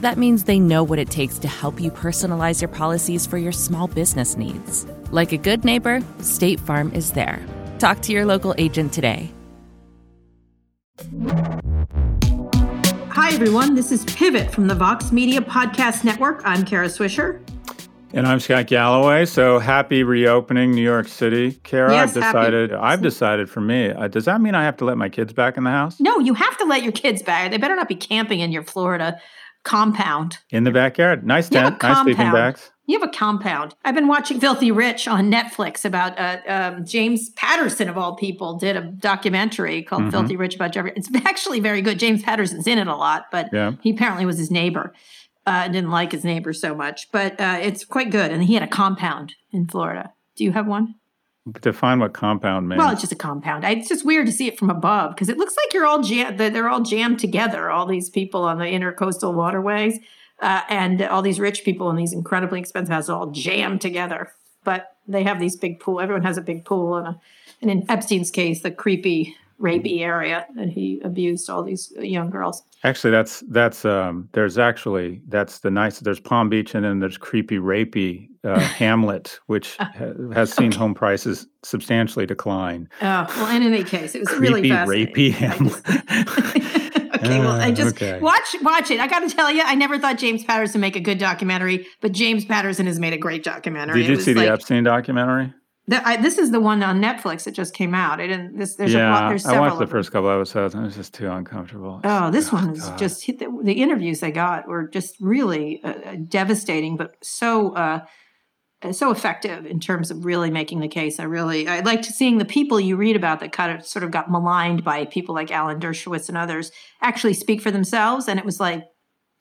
That means they know what it takes to help you personalize your policies for your small business needs. Like a good neighbor, State Farm is there. Talk to your local agent today. Hi, everyone. This is Pivot from the Vox Media Podcast Network. I'm Kara Swisher. And I'm Scott Galloway. So happy reopening New York City, Kara. Yes, I've happy- decided. I've decided for me. Uh, does that mean I have to let my kids back in the house No, you have to let your kids back. They better not be camping in your Florida compound. in the backyard? Nice You have a tent, nice sleeping compound. bags. You have a compound. I've been watching Filthy Rich on Netflix about uh, um, James Patterson, of all people, did a documentary called Mhm. Filthy Rich about Jeffrey. It's actually very good. James Patterson's in it a lot, but Yeah. he apparently was his neighbor. Uh, didn't like his neighbor so much, but uh, it's quite good. And he had a compound in Florida. Do you have one? Define what compound means. Well, it's just a compound. I, it's just weird to see it from above because it looks like you're all jam- they're all jammed together. All these people on the intercoastal waterways, uh, and all these rich people in these incredibly expensive houses all jammed together. But they have these big pool. Everyone has a big pool, and, a, and in Epstein's case, the creepy, rapey area that he abused all these young girls. Actually, that's that's um, there's actually that's the nice. There's Palm Beach, and then there's creepy, rapey uh, Hamlet, which ha- has seen home prices substantially decline. Oh well, in any case, it was really Creepy, fascinating. rapey Hamlet. okay, well, I just okay. watch watch it. I got to tell you, I never thought James Patterson make a good documentary, but James Patterson has made a great documentary. Did you see the Epstein documentary? the- I, this is the one on Netflix that just came out. I didn't. This there's a yeah, lot. There's I watched the first couple episodes, and it was just too uncomfortable. Oh, this Oh, one is God. just the, the interviews they got were just really uh, devastating, but so uh, uh, so effective in terms of really making the case. I really I liked seeing the people you read about that kind of sort of got maligned by people like Alan Dershowitz and others actually speak for themselves, and it was like,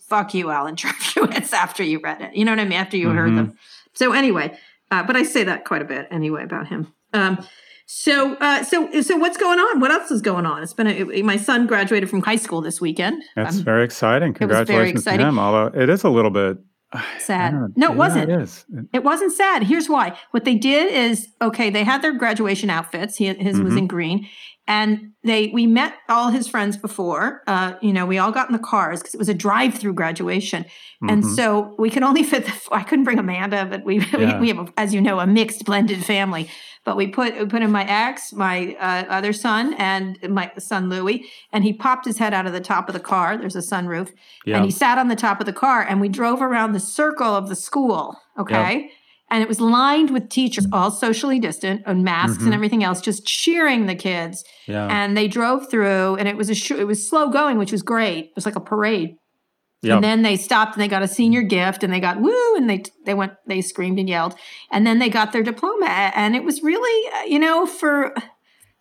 "Fuck you, Alan Dershowitz." After you read it, you know what I mean. After you heard Mhm. them. So anyway, uh, but I say that quite a bit anyway about him. Um, so, uh, so, so, what's going on? What else is going on? It's been a, my son graduated from high school this weekend. That's I'm very exciting. it was very Congratulations exciting. to him. Although it is a little bit sad. No, it yeah, wasn't. It is. It wasn't sad. Here's why. What they did is okay. They had their graduation outfits. He, his was Mhm. in green, and they we met all his friends before. Uh, you know, we all got in the cars because it was a drive-through graduation, and Mhm. so we could only fit. The, I couldn't bring Amanda, but we Yeah. we, we have, a, as you know, a mixed blended family. But we put we put in my ex, my uh, other son, and my son Louis, and he popped his head out of the top of the car. There's a sunroof, yeah. and he sat on the top of the car and we drove around the circle of the school okay and it was lined with teachers all socially distant and masks Mhm. and everything else just cheering the kids yeah. and they drove through and it was a sh- it was slow going which was great it was like a parade yeah. and then they stopped and they got a senior gift and they got woo and they they went they screamed and yelled and then they got their diploma and it was really uh, you know for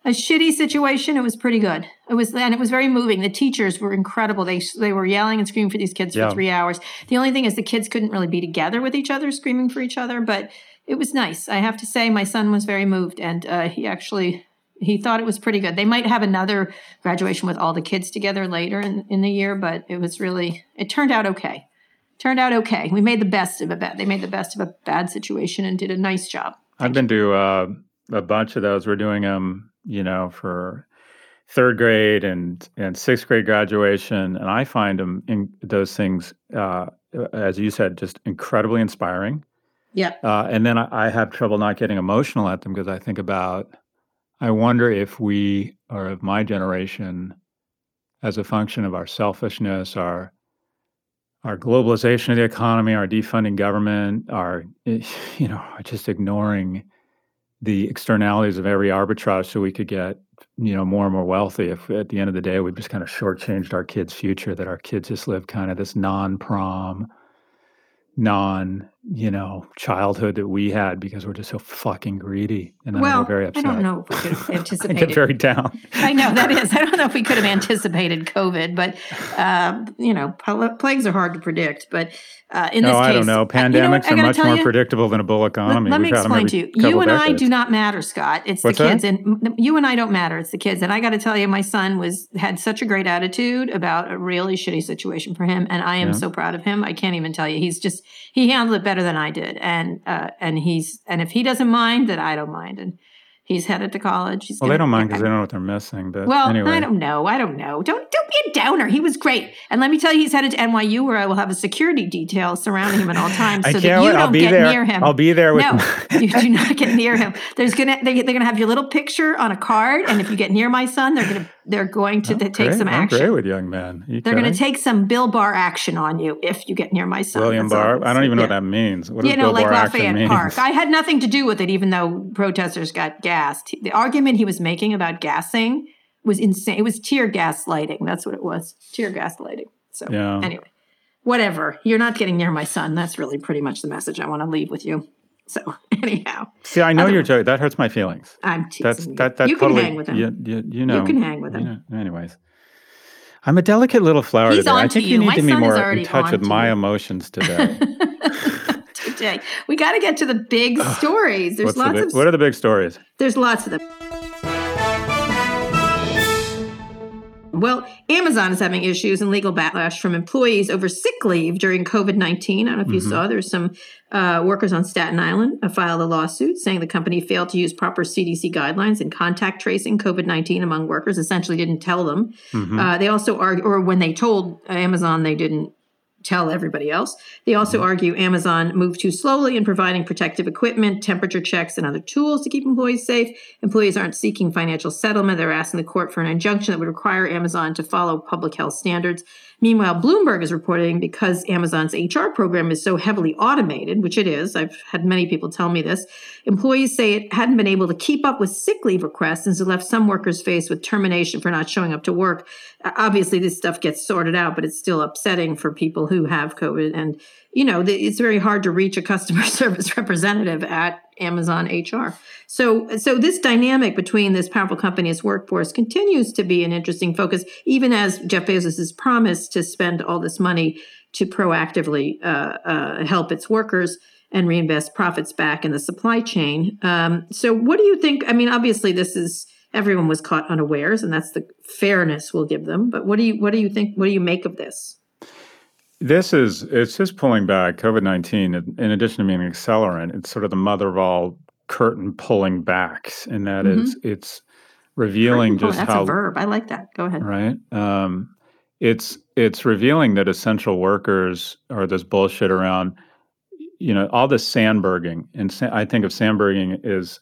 a shitty situation it was pretty good. It was and it was very moving. The teachers were incredible. They they were yelling and screaming for these kids Yeah. for 3 hours. The only thing is the kids couldn't really be together with each other screaming for each other but it was nice. I have to say my son was very moved and uh, he actually he thought it was pretty good. They might have another graduation with all the kids together later in, in the year but it was really it turned out okay. Turned out okay. We made the best of a bad they made the best of a bad situation and did a nice job. I've been to uh, a bunch of those. We're doing them, you know, for third grade and and sixth grade graduation, and I find them in those things, uh, as you said, just incredibly inspiring. Yeah. Uh, and then I, I have trouble not getting emotional at them because I think about, I wonder if we or of my generation, as a function of our selfishness, our our globalization of the economy, our defunding government, our you know just ignoring the externalities of every arbitrage so we could get you know more and more wealthy. If at the end of the day we just kind of shortchanged our kids future that our kids just live kind of this non-prom non you know childhood that we had because we're just so fucking greedy and well, I very upset. I don't know if we could have anticipated. I get very down. I know that is. I don't know if we could have anticipated COVID, but uh, you know, plagues are hard to predict. But uh, in no, this case, I don't know. Pandemics you know are much more you, predictable than a bull economy. Let, let me explain to you. You and decades. I do not matter, Scott. It's What's the kids, that? and you and I don't matter. It's the kids. And I got to tell you, my son was had such a great attitude about a really shitty situation for him, and I am Yeah. so proud of him. I can't even tell you. He's just he handled it better than I did, and uh, and he's and if he doesn't mind, then I don't mind, and he's headed to college. He's Well, they don't mind because they don't know what they're missing. But well, anyway, I don't know. I don't know. Don't don't be a downer. He was great, and let me tell you, he's headed to NYU, where I will have a security detail surrounding him at all times, so that you wait. don't I'll be get there. near him. I'll be there with. no, you do not get near him. There's gonna they, they're gonna have your little picture on a card, and if you get near my son, they're gonna they're going to I'm take great. some I'm action. great with young men. You They're going to take some Bill Barr action on you if you get near my son. William That's Barr. I'm don't even know what that means. What You know, Bill like Barr Lafayette? Park. I had nothing to do with it, even though protesters got gassed. The argument he was making about gassing was insane. It was tear gas lighting. That's what it was. Tear gas lighting. So Yeah. anyway, whatever. You're not getting near my son. That's really pretty much the message I want to leave with you. So anyhow, See, I know Other- you're joking. That hurts my feelings. I'm teasing That's you. that. That you totally. can hang with him. You, you, you know. can hang with you him. know, anyways, I'm a delicate little flower He's today. I think you, you. need My to be more in touch with my you. emotions today. Today, we got to get to the big stories. There's What's the lots big, of what are the big stories? There's lots of them. Well, Amazon is having issues and legal backlash from employees over sick leave during COVID 19. I don't know if you Mhm. saw, there's some uh, workers on Staten Island uh, filed a lawsuit saying the company failed to use proper CDC guidelines in contact tracing COVID 19 among workers, essentially didn't tell them. Mhm. Uh, they also argue, or when they told Amazon, they didn't tell everybody else. They also mm-hmm. argue Amazon moved too slowly in providing protective equipment, temperature checks, and other tools to keep employees safe. Employees aren't seeking financial settlement. They're asking the court for an injunction that would require Amazon to follow public health standards. Meanwhile, Bloomberg is reporting because Amazon's HR program is so heavily automated, which it is. I've had many people tell me this. Employees say it hadn't been able to keep up with sick leave requests and has left some workers faced with termination for not showing up to work. Obviously, this stuff gets sorted out, but it's still upsetting for people who have COVID. And, you know, it's very hard to reach a customer service representative at Amazon HR. So, so this dynamic between this powerful company and its workforce continues to be an interesting focus, even as Jeff Bezos has promised to spend all this money to proactively uh, uh, help its workers and reinvest profits back in the supply chain. Um, so, what do you think? I mean, obviously, this is everyone was caught unawares, and that's the fairness we'll give them. But what do you what do you think? What do you make of this? This is it's just pulling back COVID nineteen. In addition to being an accelerant, it's sort of the mother of all curtain pulling backs, and that is it's revealing Oh, just that's how a verb. I like that. Go ahead. right. Um, it's it's revealing that essential workers are this bullshit around. You know, all this sandberging, and sa- I think of sandberging is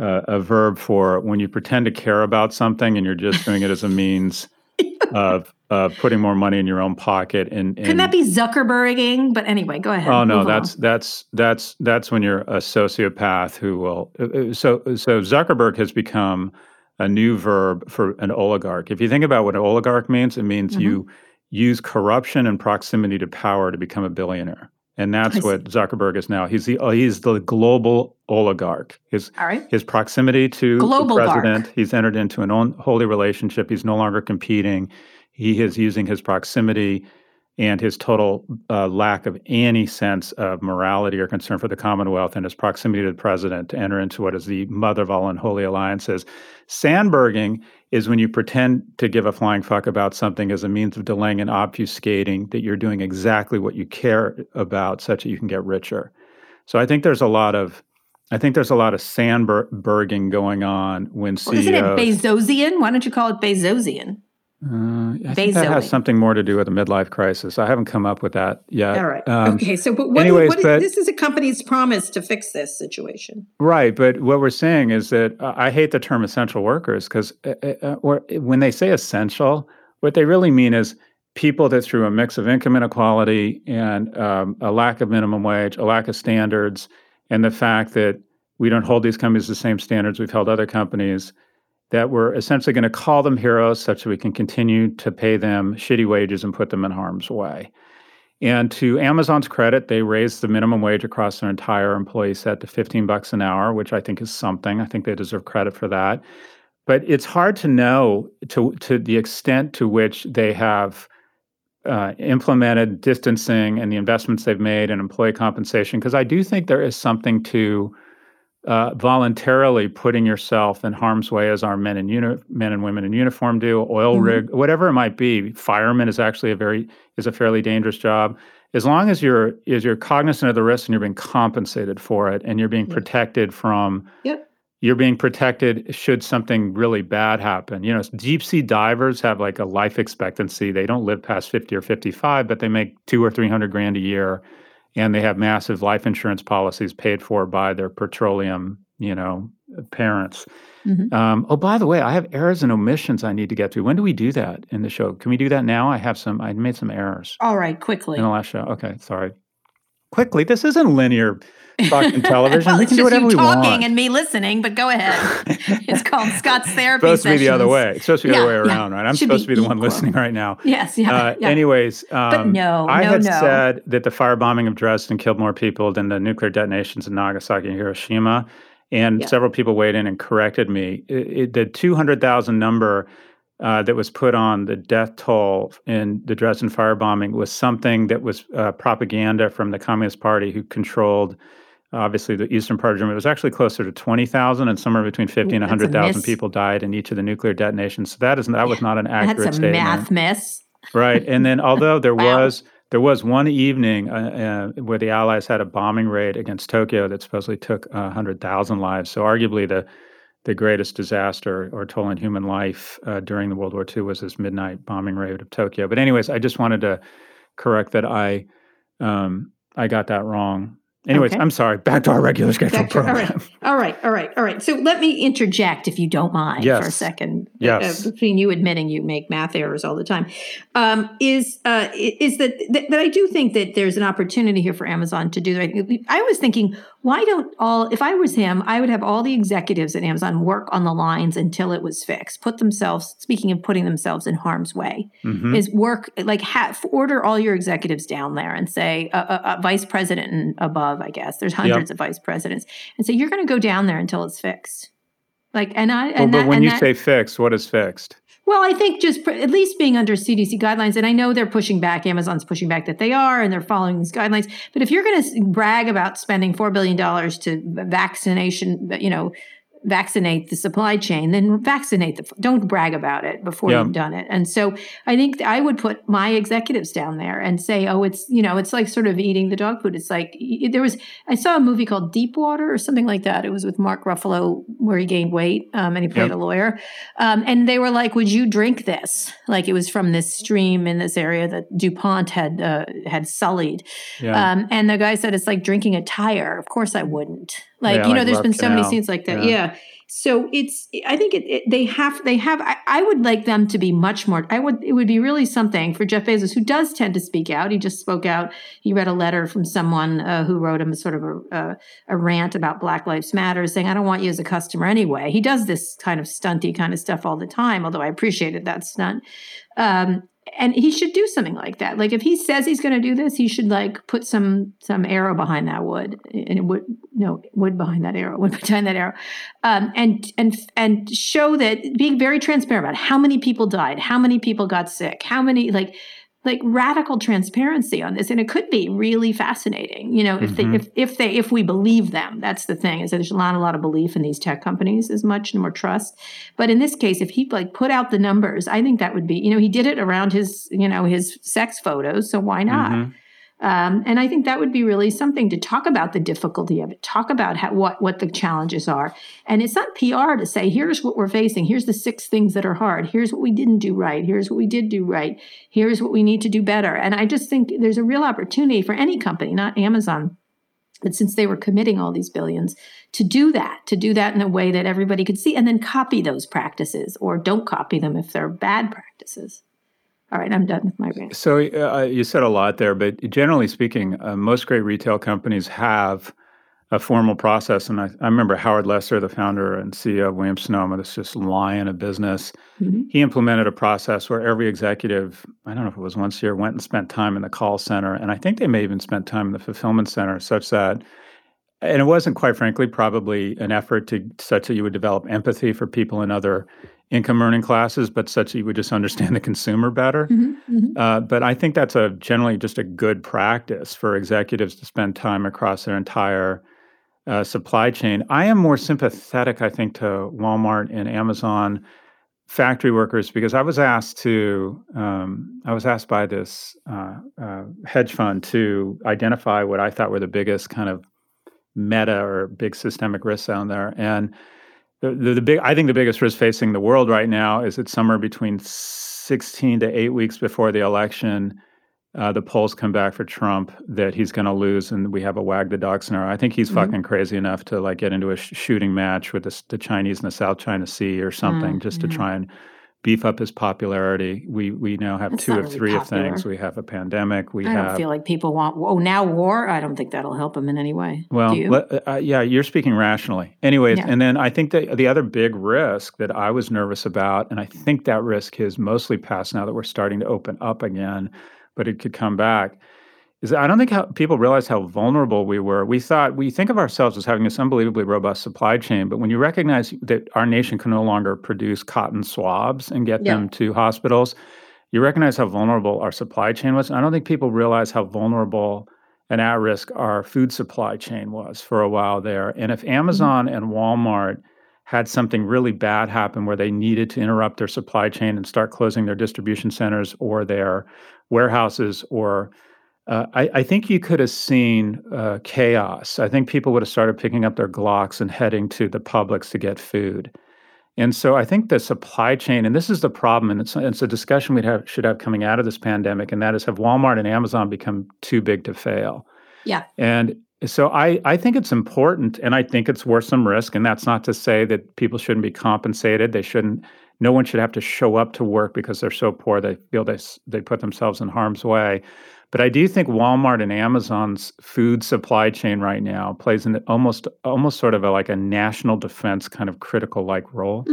uh, a verb for when you pretend to care about something and you're just doing it as a means of uh, putting more money in your own pocket. And, and Couldn't that be Zuckerberging? But anyway, go ahead. Oh no, Move on. that's that's that's that's when you're a sociopath who will. uh, uh, So so Zuckerberg has become a new verb for an oligarch. If you think about what an oligarch means, it means Mm-hmm. you use corruption and proximity to power to become a billionaire, and I that's see. what Zuckerberg is now. He's the uh, he's the global oligarch. His all right. his proximity to Global the gark. president. He's entered into an unholy relationship. He's no longer competing. He is using his proximity and his total uh, lack of any sense of morality or concern for the Commonwealth and his proximity to the president to enter into what is the mother of all unholy alliances. Sandberging is when you pretend to give a flying fuck about something as a means of delaying and obfuscating that you're doing exactly what you care about, such that you can get richer. So I think there's a lot of I think there's a lot of sandberging going on when Well, isn't it CEOs. Bezosian? Why don't you call it Bezosian? Uh, I think that has something more to do with a midlife crisis. I haven't come up with that yet. All right. Um, okay. So, but what, anyways, what, but, this is a company's promise to fix this situation. Right. But what we're saying is that uh, I hate the term essential workers because uh, uh, uh when they say essential, what they really mean is people that through a mix of income inequality and um, a lack of minimum wage, a lack of standards, and the fact that we don't hold these companies the same standards we've held other companies that we're essentially going to call them heroes such that we can continue to pay them shitty wages and put them in harm's way. And to Amazon's credit, they raised the minimum wage across their entire employee set to 15 bucks an hour, which I think is something. I think they deserve credit for that. But it's hard to know to, to the extent to which they have uh, implemented distancing and the investments they've made in employee compensation, because I do think there is something to uh, voluntarily putting yourself in harm's way as our men and uni- men and women in uniform do, oil mm-hmm. rig, whatever it might be. Fireman is actually a very is a fairly dangerous job. As long as you're is you're cognizant of the risk and you're being compensated for it, and you're being protected from. Yep. You're being protected should something really bad happen. You know, deep sea divers have like a life expectancy. They don't live past 50 or 55, but they make two or 300 grand a year and they have massive life insurance policies paid for by their petroleum, you know, parents. Mm-hmm. Um, oh, by the way, I have errors and omissions I need to get to. When do we do that in the show? Can we do that now? I have some. I made some errors. All right, quickly in the last show. Okay, sorry. Quickly, this isn't linear fucking television. we can do whatever we want. Talking and me listening, but go ahead. it's called Scott's therapy. It's supposed sessions. to be the other way. It's supposed to be the other way around, yeah. right? I'm Should supposed be to be the one listening right now. Yes, yeah. Uh, yeah. Anyways, um, but no, I no, had no. said that the firebombing of Dresden killed more people than the nuclear detonations in Nagasaki and Hiroshima, and yeah. several people weighed in and corrected me. It, it, the 200,000 number. Uh, that was put on the death toll in the Dresden firebombing was something that was uh, propaganda from the Communist Party who controlled obviously the eastern part of Germany, it was actually closer to 20,000 and somewhere between 50 and 100,000 people died in each of the nuclear detonations. So that is that was not an accurate statement. That's a statement. math miss. right. And then although there wow. was there was one evening uh, uh, where the Allies had a bombing raid against Tokyo that supposedly took uh, 100,000 lives. So arguably the the greatest disaster or toll in human life uh, during the World War II was this midnight bombing raid of Tokyo. But anyways, I just wanted to correct that I um, I got that wrong. Anyways, okay. I'm sorry. Back to our regular schedule program. All right. all right, all right, all right. So let me interject, if you don't mind, yes. for a second. Uh, yes. Uh, between you admitting you make math errors all the time, um, is uh, is that, that that I do think that there's an opportunity here for Amazon to do that. I was thinking, why don't all? If I was him, I would have all the executives at Amazon work on the lines until it was fixed. Put themselves. Speaking of putting themselves in harm's way, mm-hmm. is work like have, order all your executives down there and say, uh, uh, uh vice president and above I guess. There's hundreds yep. of vice presidents. And so you're going to go down there until it's fixed. Like, and I, and well, but that, when you that, say fixed, what is fixed? Well, I think just pr- at least being under CDC guidelines, and I know they're pushing back, Amazon's pushing back that they are, and they're following these guidelines. But if you're going to brag about spending $4 billion to vaccination, you know, vaccinate the supply chain, then vaccinate the. Don't brag about it before yeah. you've done it. And so I think I would put my executives down there and say, oh, it's you know, it's like sort of eating the dog food. It's like there was. I saw a movie called Deep Water or something like that. It was with Mark Ruffalo where he gained weight um, and he played a lawyer. Um, and they were like, "Would you drink this?" Like it was from this stream in this area that Dupont had uh, had sullied. Yeah. Um, and the guy said, "It's like drinking a tire." Of course, I wouldn't. Like yeah, you know, like there's been so many scenes like that. Yeah. yeah. So it's. I think it, it, they have. They have. I, I, would like them to be much more. I would. It would be really something for Jeff Bezos, who does tend to speak out. He just spoke out. He read a letter from someone uh, who wrote him a sort of a, a, a rant about Black Lives Matter, saying, "I don't want you as a customer anyway." He does this kind of stunty kind of stuff all the time. Although I appreciated that stunt. Um, and he should do something like that. Like if he says he's going to do this, he should like put some some arrow behind that wood, and it would no wood behind that arrow, wood behind that arrow, um, and and and show that being very transparent about how many people died, how many people got sick, how many like like radical transparency on this and it could be really fascinating you know if mm-hmm. they if, if they if we believe them that's the thing is that there's not a lot of belief in these tech companies as much and more trust but in this case if he like put out the numbers i think that would be you know he did it around his you know his sex photos so why not mm-hmm. Um, and I think that would be really something to talk about the difficulty of it, talk about how, what what the challenges are. And it's not PR to say, here's what we're facing. Here's the six things that are hard. Here's what we didn't do right. Here's what we did do right. Here's what we need to do better. And I just think there's a real opportunity for any company, not Amazon, but since they were committing all these billions to do that, to do that in a way that everybody could see and then copy those practices or don't copy them if they're bad practices. All right, I'm done with my rant. So uh, you said a lot there, but generally speaking, uh, most great retail companies have a formal process. And I, I, remember Howard Lester, the founder and CEO of Williams Sonoma, this just lion of business. Mm-hmm. He implemented a process where every executive, I don't know if it was once a year, went and spent time in the call center. And I think they may even spent time in the fulfillment center, such that and it wasn't quite frankly probably an effort to such that you would develop empathy for people in other income earning classes, but such that you would just understand the consumer better. Mm-hmm, mm-hmm. Uh, but I think that's a generally just a good practice for executives to spend time across their entire uh, supply chain. I am more sympathetic, I think, to Walmart and Amazon factory workers because I was asked to um, I was asked by this uh, uh hedge fund to identify what I thought were the biggest kind of meta or big systemic risks out there and the, the, the, big i think the biggest risk facing the world right now is it's somewhere between 16 to 8 weeks before the election uh, the polls come back for trump that he's going to lose and we have a wag the dog scenario i think he's mm-hmm. fucking crazy enough to like get into a sh- shooting match with the, the, chinese in the south china sea or something mm-hmm. just to mm-hmm. try and beef up his popularity. We we now have That's two or really three popular. of things. We have a pandemic. We I have. don't feel like people want. Oh, now war. I don't think that'll help him in any way. Well, let, uh, yeah, you're speaking rationally. Anyways, yeah. and then I think that the other big risk that I was nervous about, and I think that risk is mostly passed now that we're starting to open up again, but it could come back is I don't think how people realize how vulnerable we were. We thought we think of ourselves as having this unbelievably robust supply chain, but when you recognize that our nation can no longer produce cotton swabs and get yeah. them to hospitals, you recognize how vulnerable our supply chain was. And I don't think people realize how vulnerable and at risk our food supply chain was for a while there. And if mm-hmm. Amazon mm-hmm. and Walmart had something really bad happen where they needed to interrupt their supply chain and start closing their distribution centers or their warehouses or uh, I, I, think you could have seen uh, chaos. I think people would have started picking up their Glocks and heading to the Publix to get food. And so I think the supply chain, and this is the problem, and it's, it's a discussion we should have coming out of this pandemic, and that is have Walmart and Amazon become too big to fail? Yeah. And so I, I think it's important, and I think it's worth some risk. And that's not to say that people shouldn't be compensated. They shouldn't. No one should have to show up to work because they're so poor they feel they they put themselves in harm's way. But I do think Walmart and Amazon's food supply chain right now plays an almost almost sort of a, like a national defense kind of critical like role.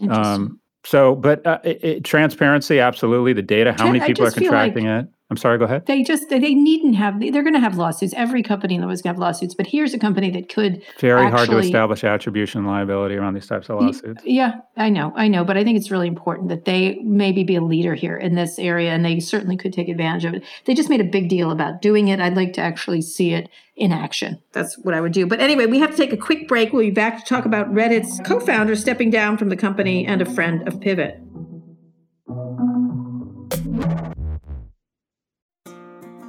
Mm, um, so, but uh, it, it, transparency, absolutely. The data, how many people are contracting like, it? I'm sorry, go ahead. They just they needn't have they're going to have lawsuits. Every company in the world is going to have lawsuits, but here's a company that could very actually, hard to establish attribution liability around these types of lawsuits. Yeah, I know, I know, but I think it's really important that they maybe be a leader here in this area, and they certainly could take advantage of it. They just made a big deal about doing it. I'd like to actually see it in action. That's what I would do. But anyway, we have to take a quick break. We'll be back to talk about Reddit's co-founder stepping down from the company and a friend of Pivot.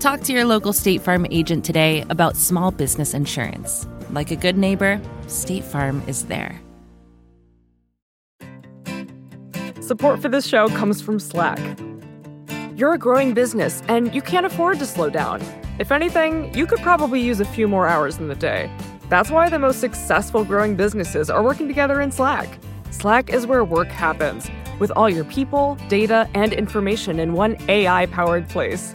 Talk to your local State Farm agent today about small business insurance. Like a good neighbor, State Farm is there. Support for this show comes from Slack. You're a growing business and you can't afford to slow down. If anything, you could probably use a few more hours in the day. That's why the most successful growing businesses are working together in Slack. Slack is where work happens, with all your people, data, and information in one AI powered place.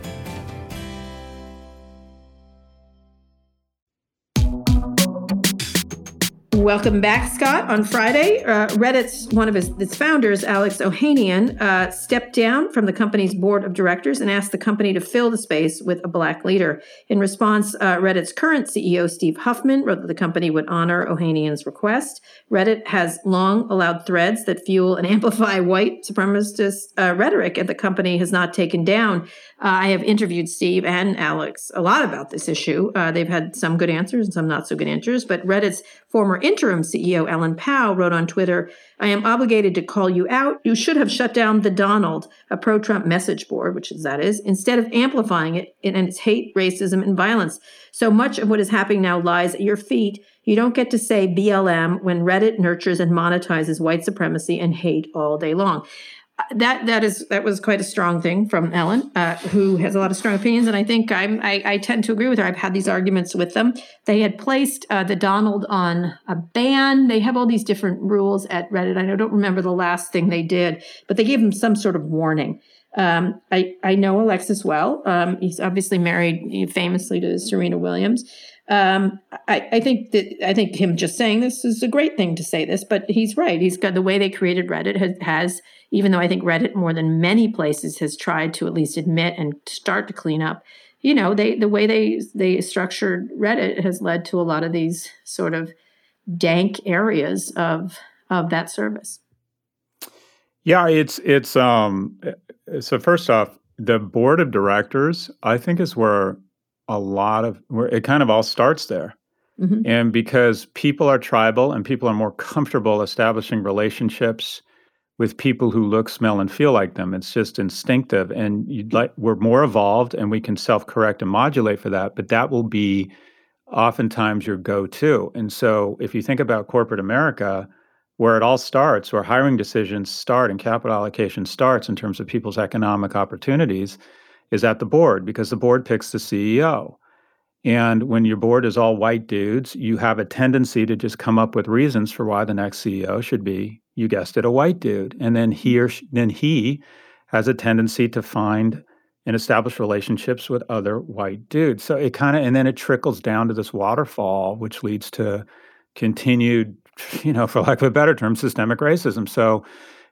Welcome back, Scott. On Friday, uh, Reddit's one of his, its founders, Alex Ohanian, uh, stepped down from the company's board of directors and asked the company to fill the space with a black leader. In response, uh, Reddit's current CEO, Steve Huffman, wrote that the company would honor Ohanian's request. Reddit has long allowed threads that fuel and amplify white supremacist uh, rhetoric, and the company has not taken down. Uh, I have interviewed Steve and Alex a lot about this issue. Uh, they've had some good answers and some not so good answers, but Reddit's former interim CEO Ellen Pao, wrote on Twitter, I am obligated to call you out. You should have shut down the Donald, a pro Trump message board, which is that is, instead of amplifying it in its hate, racism, and violence. So much of what is happening now lies at your feet. You don't get to say BLM when Reddit nurtures and monetizes white supremacy and hate all day long that that is that was quite a strong thing from Ellen, uh, who has a lot of strong opinions, and I think I'm I, I, tend to agree with her. I've had these arguments with them. They had placed uh, the Donald on a ban. They have all these different rules at Reddit. I don't remember the last thing they did, but they gave him some sort of warning. Um, I I know Alexis well. Um, he's obviously married famously to Serena Williams. Um, I, I, think that I think him just saying this is a great thing to say this, but he's right. He's got the way they created Reddit has, has, even though I think Reddit more than many places has tried to at least admit and start to clean up. You know, they the way they they structured Reddit has led to a lot of these sort of dank areas of of that service. Yeah, it's it's um so first off, the board of directors I think is where a lot of where it kind of all starts there. Mm-hmm. And because people are tribal and people are more comfortable establishing relationships with people who look, smell, and feel like them. It's just instinctive. And you'd like we're more evolved and we can self-correct and modulate for that, but that will be oftentimes your go-to. And so if you think about corporate America, where it all starts, where hiring decisions start and capital allocation starts in terms of people's economic opportunities, is at the board because the board picks the CEO. And when your board is all white dudes, you have a tendency to just come up with reasons for why the next CEO should be, you guessed it, a white dude. And then he or she, then he has a tendency to find and establish relationships with other white dudes. So it kind of and then it trickles down to this waterfall, which leads to continued, you know, for lack of a better term, systemic racism. So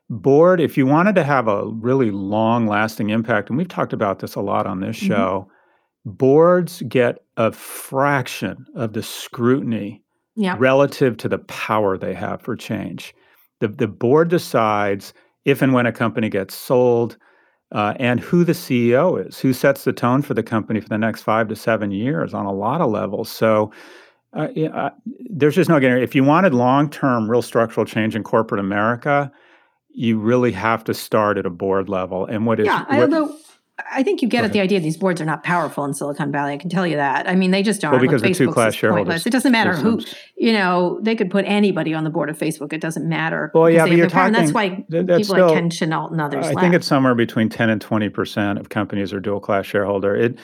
board, if you wanted to have a really long lasting impact, and we've talked about this a lot on this mm-hmm. show, mm-hmm. boards get a fraction of the scrutiny yeah. relative to the power they have for change. The, the board decides if and when a company gets sold uh, and who the CEO is, who sets the tone for the company for the next five to seven years on a lot of levels. So, uh, uh, there's just no getting. If you wanted long-term, real structural change in corporate America, you really have to start at a board level. And what is yeah, what, although I think you get at the idea these boards are not powerful in Silicon Valley. I can tell you that. I mean, they just aren't. Well, because the two class shareholders. It doesn't matter who, you know, they could put anybody on the board of Facebook. It doesn't matter. Well, yeah, but you're talking. That's why that's people still, like Ken Chenault and others. I left. think it's somewhere between 10 and 20 percent of companies are dual class shareholder. It.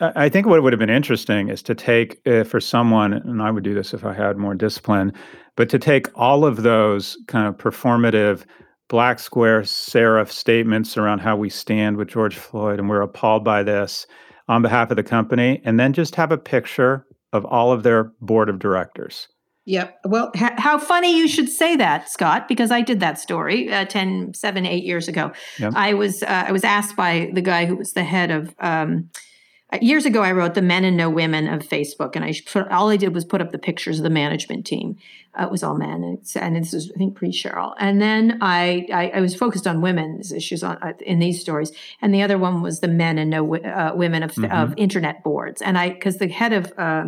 I think what would have been interesting is to take uh, for someone, and I would do this if I had more discipline, but to take all of those kind of performative black square serif statements around how we stand with George Floyd and we're appalled by this on behalf of the company, and then just have a picture of all of their board of directors. Yep. Well, ha- how funny you should say that, Scott, because I did that story uh, 10, 7, 8 years ago. Yep. I was uh, I was asked by the guy who was the head of um, years ago i wrote the men and no women of facebook and i put, all i did was put up the pictures of the management team. Uh, it was all men and, and this is i think pre-Sheryl. And then I, I, I was focused on women's issues on uh, in these stories and the other one was the men and no uh, women of, mm-hmm. of internet boards. And i because the head of uh,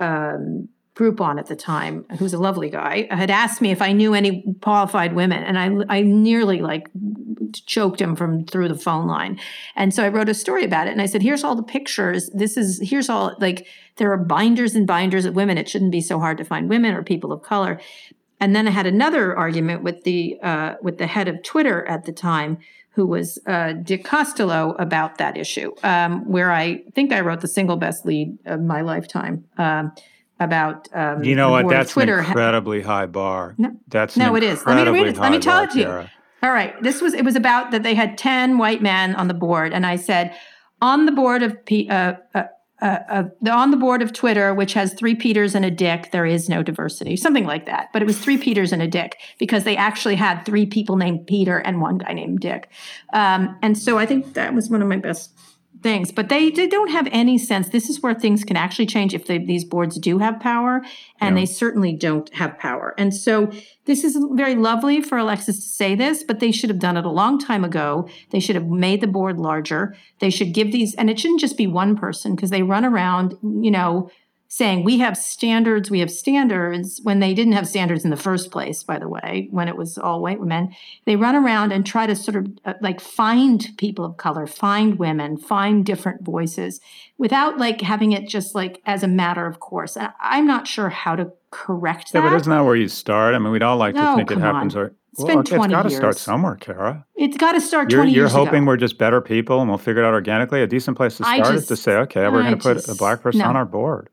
um, Groupon at the time, who's a lovely guy, had asked me if I knew any qualified women, and I I nearly like choked him from through the phone line. And so I wrote a story about it, and I said, "Here's all the pictures. This is here's all like there are binders and binders of women. It shouldn't be so hard to find women or people of color." And then I had another argument with the uh, with the head of Twitter at the time, who was uh, Dick Costolo, about that issue, um, where I think I wrote the single best lead of my lifetime. Um, about um, you know what that's Twitter. an incredibly high bar. No, that's no, it is. Let me read it. Let me tell it to you. All right, this was it was about that they had ten white men on the board, and I said on the board of P, uh, uh, uh, uh, on the board of Twitter, which has three Peters and a Dick, there is no diversity, something like that. But it was three Peters and a Dick because they actually had three people named Peter and one guy named Dick. Um, and so I think that was one of my best things. But they, they don't have any sense. This is where things can actually change if they, these boards do have power, and yeah. they certainly don't have power. And so this is very lovely for Alexis to say this, but they should have done it a long time ago. They should have made the board larger. They should give these, and it shouldn't just be one person because they run around, you know, saying we have standards, we have standards when they didn't have standards in the first place, by the way, when it was all white women. They run around and try to sort of uh, like find people of color, find women, find different voices without like having it just like as a matter of course. And I'm not sure how to correct that. Yeah, but isn't that where you start? I mean, we'd all like to think it happens. Or, it's well, been 20 it's got to start somewhere, Kara. It's got to start you're, 20 you're years hoping ago. we're just better people and we'll figure it out organically. A decent place to start just, is to say, okay, we're going to put a black person no. on our board.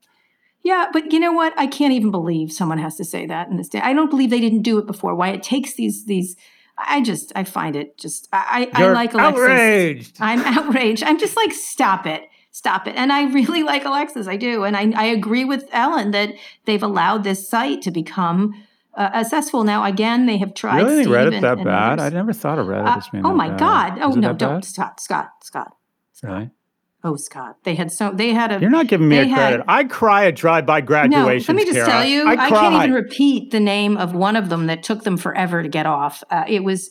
Yeah, but you know what? I can't even believe someone has to say that in this day. I don't believe they didn't do it before. Why it takes these these I just I find it just I I, You're like Alexis. Outraged. I'm outraged. I'm just like stop it. Stop it. And I really like Alexis. I do. And I, I agree with Ellen that they've allowed this site to become uh, successful. Now, again, they have tried. Really, Steve Reddit and, that and bad? others. I never thought of Reddit Uh, as being. oh that my bad. God! Oh no! Don't bad? Scott. Scott. Scott. Really? Oh Scott. They had so they had a. You're not giving me a credit. had- I cry at drive-by graduations. No, let me just tell you, I, I, can't even repeat the name of one of them that took them forever to get off. Uh, it was,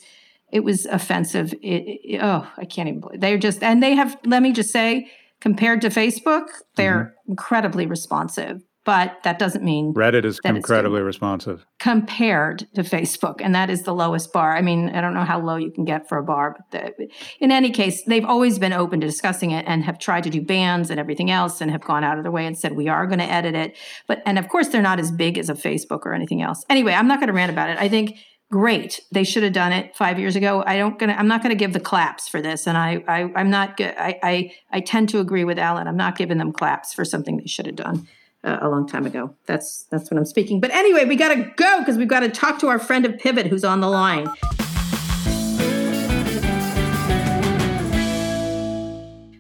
it was offensive. It, it- oh, I can't even believe they're just and they have. Let me just say, compared to Facebook, they're Mm-hmm. incredibly responsive. But that doesn't mean Reddit is incredibly responsive. compared to Facebook, and that is the lowest bar. I mean, I don't know how low you can get for a bar, but the, in any case, they've always been open to discussing it and have tried to do bans and everything else, and have gone out of their way and said we are going to edit it. But and of course, they're not as big as a Facebook or anything else. Anyway, I'm not going to rant about it. I think great they should have done it five years ago i don't gonna i'm not gonna give the claps for this and i, I i'm not good I, I i tend to agree with Ellen i'm not giving them claps for something they should have done uh, a long time ago. That's that's what I'm speaking. But anyway, we got to go because we've got to talk to our friend of Pivot who's on the line.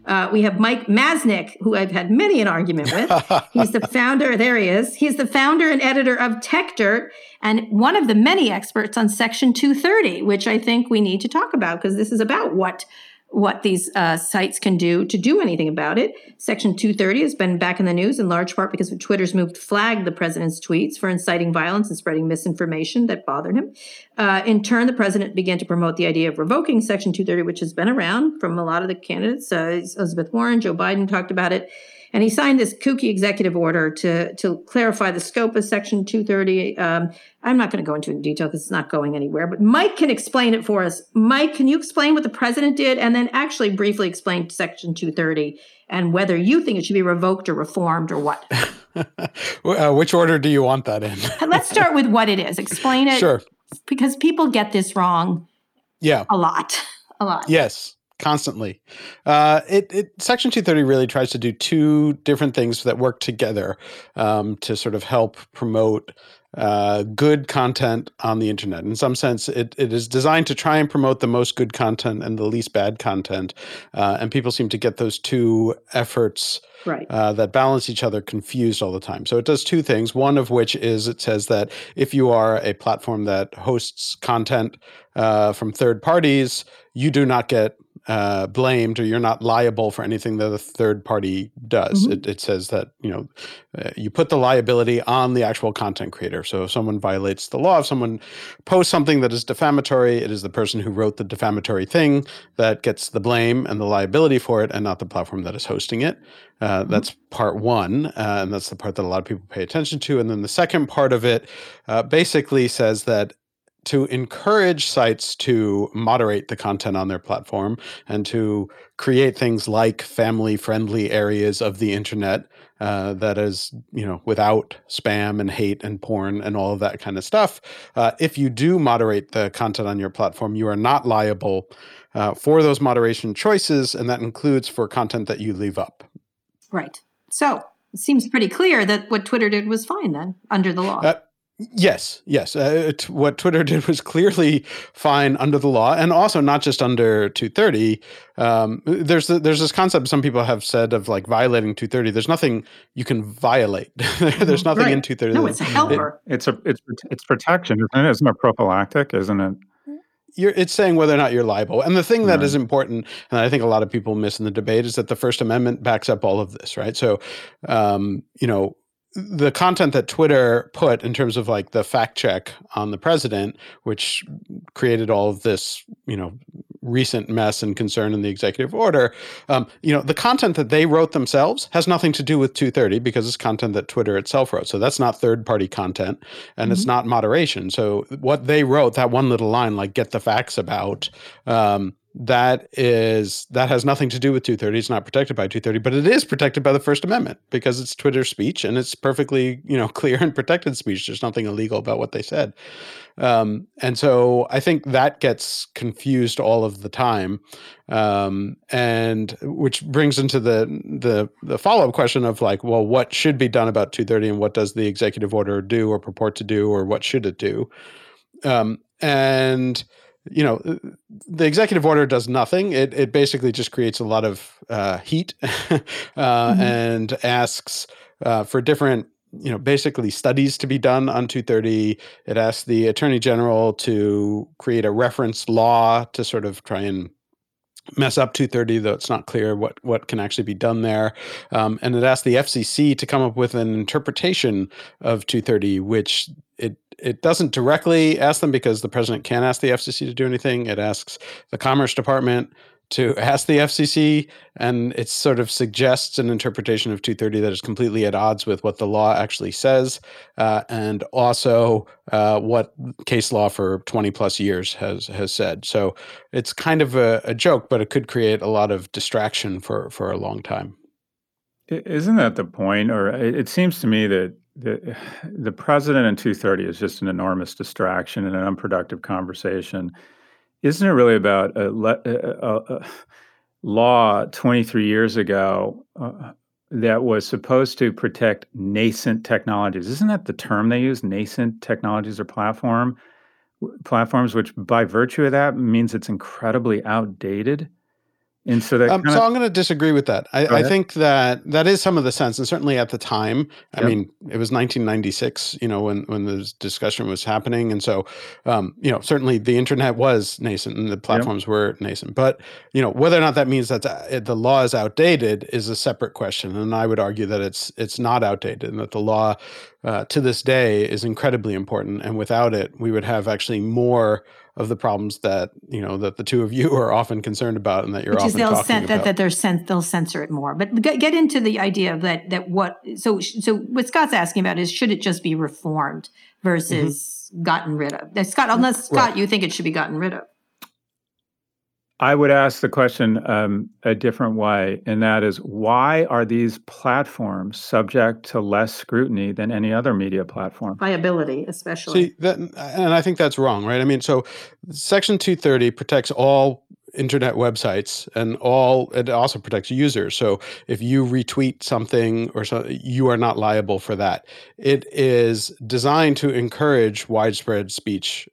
Uh, we have Mike Masnick, who I've had many an argument with. He's the founder. There he is. He's the founder and editor of Techdirt, and one of the many experts on Section 230, which I think we need to talk about because this is about what what these uh, sites can do to do anything about it. Section 230 has been back in the news in large part because Twitter's move to flag the president's tweets for inciting violence and spreading misinformation that bothered him. Uh, in turn, the president began to promote the idea of revoking Section 230, which has been around from a lot of the candidates. Uh, Elizabeth Warren, Joe Biden talked about it. And he signed this kooky executive order to, to clarify the scope of Section 230. Um, I'm not going to go into it in detail because it's not going anywhere, but Mike can explain it for us. Mike, can you explain what the president did and then actually briefly explain Section 230 and whether you think it should be revoked or reformed or what? uh, which order do you want that in? Let's start with what it is. Explain it. Sure. Because people get this wrong Yeah. a lot. A lot. Yes. Constantly. Uh, it, it Section 230 really tries to do two different things that work together um, to sort of help promote uh, good content on the internet. In some sense, it, it is designed to try and promote the most good content and the least bad content. Uh, and people seem to get those two efforts Right. uh, that balance each other confused all the time. So it does two things. One of which is it says that if you are a platform that hosts content uh, from third parties, you do not get uh, blamed or you're not liable for anything that a third party does. Mhm. It, it says that you know uh, you put the liability on the actual content creator. So if someone violates the law, if someone posts something that is defamatory, it is the person who wrote the defamatory thing that gets the blame and the liability for it, and not the platform that is hosting it. Uh, That's part one, uh, and that's the part that a lot of people pay attention to. And then the second part of it uh, basically says that to encourage sites to moderate the content on their platform and to create things like family friendly areas of the internet uh, that is you know without spam and hate and porn and all of that kind of stuff uh, if you do moderate the content on your platform you are not liable uh, for those moderation choices and that includes for content that you leave up Right. So it seems pretty clear that what Twitter did was fine then under the law. Yes, yes. Uh, t- what Twitter did was clearly fine under the law, and also not just under 230. Um, there's the, there's this concept some people have said of like violating 230. There's nothing you can violate. there's nothing Right. in 230. No, that- it's a helper. It's a it's it's protection, isn't it? Isn't it prophylactic? Isn't it? you're it's saying whether or not you're liable. And the thing that Right. is important, and I think a lot of people miss in the debate, is that the First Amendment backs up all of this, right? So, um, you know, the content that Twitter put in terms of like the fact check on the president, which created all of this, you know, recent mess and concern in the executive order, um, you know, the content that they wrote themselves has nothing to do with 230 because it's content that Twitter itself wrote. So that's not third party content and it's not moderation. So what they wrote, that one little line, like get the facts about, um, that is that has nothing to do with 230 it's not protected by 230 but it is protected by the first amendment because it's twitter speech and it's perfectly you know clear and protected speech. There's nothing illegal about what they said. Um, and so i think that gets confused all of the time um, and which brings into the the the follow-up question of like well what should be done about 230 and what does the executive order do or purport to do or what should it do? Um, and you know the executive order does nothing. It, it basically just creates a lot of uh, heat uh, and asks uh, for different you know basically studies to be done on 230 it asks the attorney general to create a reference law to sort of try and mess up 230 though it's not clear what what can actually be done there. Um, and it asked the fcc to come up with an interpretation of 230 which it it doesn't directly ask them because the president can't ask the fcc to do anything it asks the commerce department to ask the FCC, and it sort of suggests an interpretation of 230 that is completely at odds with what the law actually says, uh, and also uh, what case law for 20 plus years has has said. So it's kind of a, a joke, but it could create a lot of distraction for for a long time. Isn't that the point? Or it it seems to me that the, the president in 230 is just an enormous distraction and an unproductive conversation. Isn't it really about a, a, a law 23 years ago uh, that was supposed to protect nascent technologies? Isn't that the term they use? Nascent technologies or platform platforms, which by virtue of that means it's incredibly outdated. And so that Um, kind so I'm going to disagree with that. I, I think that that is some of the sense, and certainly at the time. I mean, it was 1996, you know, when when this discussion was happening, and so, um, you know, certainly the internet was nascent and the platforms were nascent. But you know, whether or not that means that uh, the law is outdated is a separate question, and I would argue that it's it's not outdated, and that the law uh, to this day is incredibly important, and without it, we would have actually more of the problems that you know that the two of you are often concerned about, and that you're which often they'll talking cen- about. that, that they're cen- they'll censor it more. But get, get into the idea that that what so so what Scott's asking about is should it just be reformed versus mm-hmm. gotten rid of? Scott, unless Scott, Right. you think it should be gotten rid of. I would ask the question um, a different way, and that is why are these platforms subject to less scrutiny than any other media platform? Viability, especially. See that, and I think that's wrong, right? I mean, so Section 230 protects all internet websites and all it also protects users so if you retweet something or so you are not liable for that it is designed to encourage widespread speech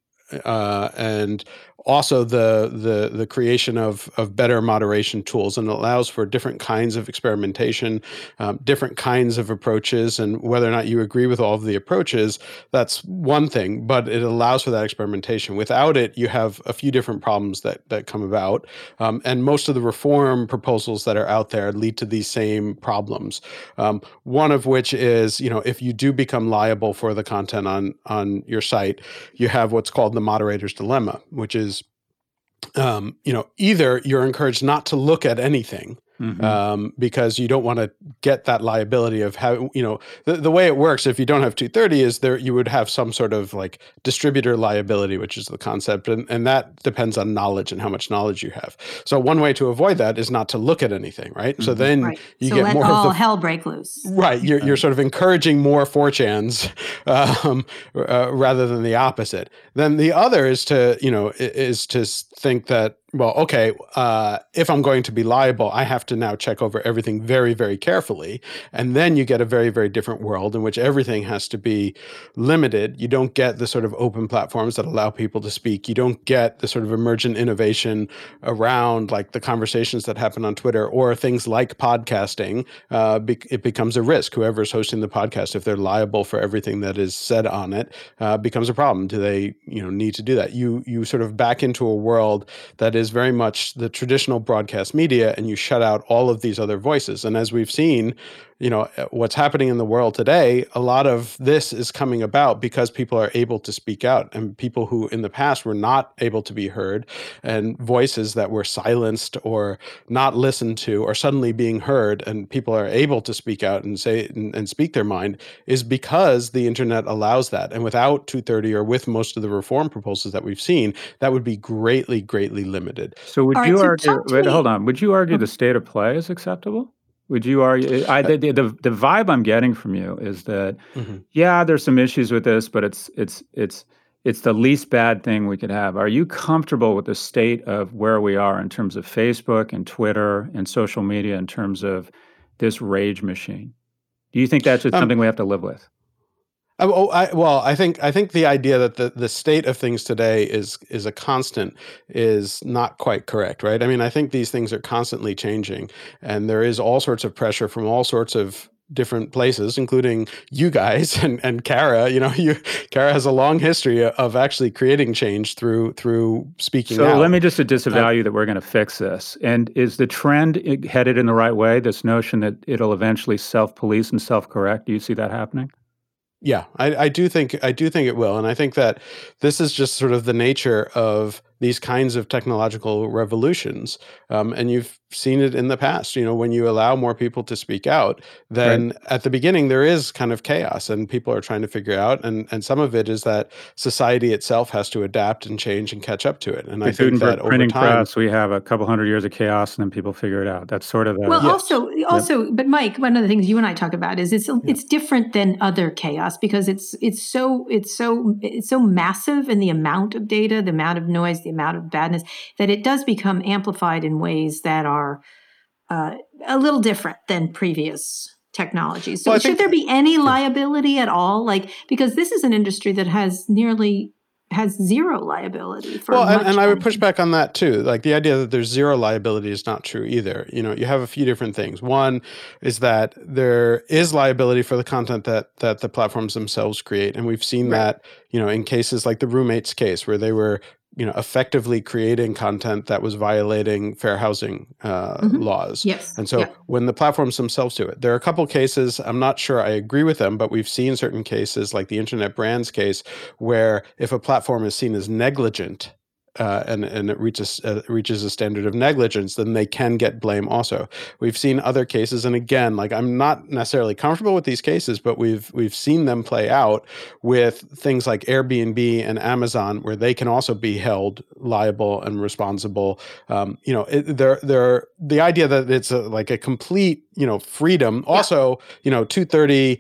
uh, and also the the the creation of of better moderation tools and allows for different kinds of experimentation um, different kinds of approaches and whether or not you agree with all of the approaches that's one thing but it allows for that experimentation. Without it you have a few different problems that that come about um, and most of the reform proposals that are out there lead to these same problems um, one of which is you know if you do become liable for the content on on your site you have what's called the moderator's dilemma which is um, you know either you're encouraged not to look at anything Mhm. um, because you don't want to get that liability of how you know the, the way it works if you don't have 230 is there you would have some sort of like distributor liability which is the concept and, and that depends on knowledge and how much knowledge you have so one way to avoid that is not to look at anything right so Mhm. then right. you so get let more all of the hell break loose. Right, you're you're sort of encouraging more 4chans um, uh, rather than the opposite. Then the other is to you know is to think that well, okay, uh, if I'm going to be liable, I have to now check over everything very, very carefully. And then you get a very, very different world in which everything has to be limited. You don't get the sort of open platforms that allow people to speak. You don't get the sort of emergent innovation around like the conversations that happen on Twitter or things like podcasting. Uh, be- it becomes a risk. Whoever's hosting the podcast, if they're liable for everything that is said on it, uh, becomes a problem. Do they, you know, need to do that? You you sort of back into a world that is is very much the traditional broadcast media and you shut out all of these other voices. And as we've seen you know uh, what's happening in the world today a lot of this is coming about because people are able to speak out and people who in the past were not able to be heard and voices that were silenced or not listened to are suddenly being heard and people are able to speak out and say and, and speak their mind is because the internet allows that. And without 230 or with most of the reform proposals that we've seen that would be greatly greatly limited. So would All you right, so argue wait, hold on. Would you argue the state of play is acceptable would you argue? I, the, the, the vibe I'm getting from you is that, mm-hmm. yeah, there's some issues with this, but it's it's it's it's the least bad thing we could have. Are you comfortable with the state of where we are in terms of Facebook and Twitter and social media in terms of this rage machine? Do you think that's just um, something we have to live with? Oh, I, well, I think I think the idea that the, the state of things today is is a constant is not quite correct, right? I mean, I think these things are constantly changing, and there is all sorts of pressure from all sorts of different places, including you guys and and Kara. You know, you Kara has a long history of actually creating change through through speaking. So out. let me just disavow uh, that we're going to fix this. And is the trend headed in the right way? This notion that it'll eventually self police and self correct. Do you see that happening? Yeah, I, I do think I do think it will, and I think that this is just sort of the nature of these kinds of technological revolutions. Um, and you've seen it in the past. You know, when you allow more people to speak out, then right. at the beginning there is kind of chaos, and people are trying to figure out. And and some of it is that society itself has to adapt and change and catch up to it. And the I think that printing time, press, we have a couple hundred years of chaos, and then people figure it out. That's sort of a, well. Yes. Also, also, but Mike, one of the things you and I talk about is it's yeah. it's different than other chaos because it's it's so it's so it's so massive in the amount of data, the amount of noise, the amount of badness, that it does become amplified in ways that are uh, a little different than previous technologies. So, well, should there be any liability at all? Like, because this is an industry that has nearly has zero liability for well and, and i would push back on that too like the idea that there's zero liability is not true either you know you have a few different things one is that there is liability for the content that that the platforms themselves create and we've seen right. that you know in cases like the roommates case where they were you know effectively creating content that was violating fair housing uh, mm-hmm. laws yes and so yeah. when the platforms themselves do it there are a couple cases i'm not sure i agree with them but we've seen certain cases like the internet brands case where if a platform is seen as negligent uh, and and it reaches uh, reaches a standard of negligence, then they can get blame. Also, we've seen other cases, and again, like I'm not necessarily comfortable with these cases, but we've we've seen them play out with things like Airbnb and Amazon, where they can also be held liable and responsible. Um, you know, it, they're they're the idea that it's a, like a complete you know freedom. Yeah. Also, you know, 230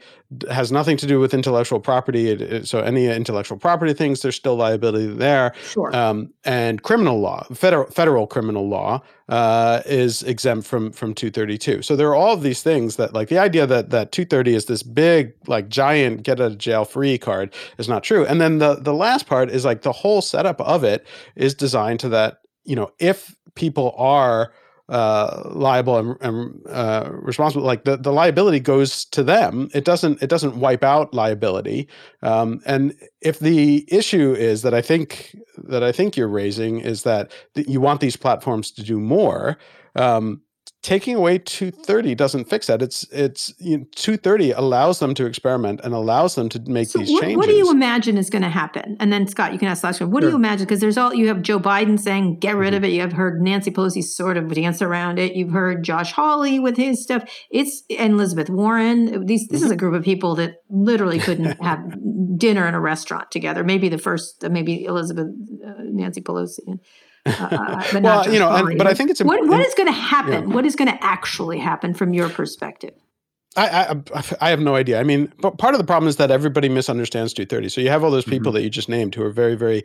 has nothing to do with intellectual property. It, it, so any intellectual property things, there's still liability there. Sure. Um, and criminal law, federal federal criminal law, uh, is exempt from from 232. So there are all of these things that, like, the idea that that 230 is this big, like, giant get out of jail free card is not true. And then the the last part is like the whole setup of it is designed to that. You know, if people are uh, liable and, and uh, responsible. Like the, the liability goes to them. It doesn't it doesn't wipe out liability. Um, and if the issue is that I think that I think you're raising is that th- you want these platforms to do more. Um, taking away 230 doesn't fix that. It's it's you know, 230 allows them to experiment and allows them to make so these what, changes. What do you imagine is going to happen? And then Scott, you can ask the last one. What sure. do you imagine? Because there's all you have Joe Biden saying get rid mm-hmm. of it. You have heard Nancy Pelosi sort of dance around it. You've heard Josh Hawley with his stuff. It's and Elizabeth Warren. These this mm-hmm. is a group of people that literally couldn't have dinner in a restaurant together. Maybe the first, maybe Elizabeth, uh, Nancy Pelosi. Uh, well, you know, and, but I think it's important. What, what is going to happen? Yeah. What is going to actually happen from your perspective? I, I, I have no idea. I mean, but part of the problem is that everybody misunderstands 230. So you have all those people mm-hmm. that you just named who are very, very,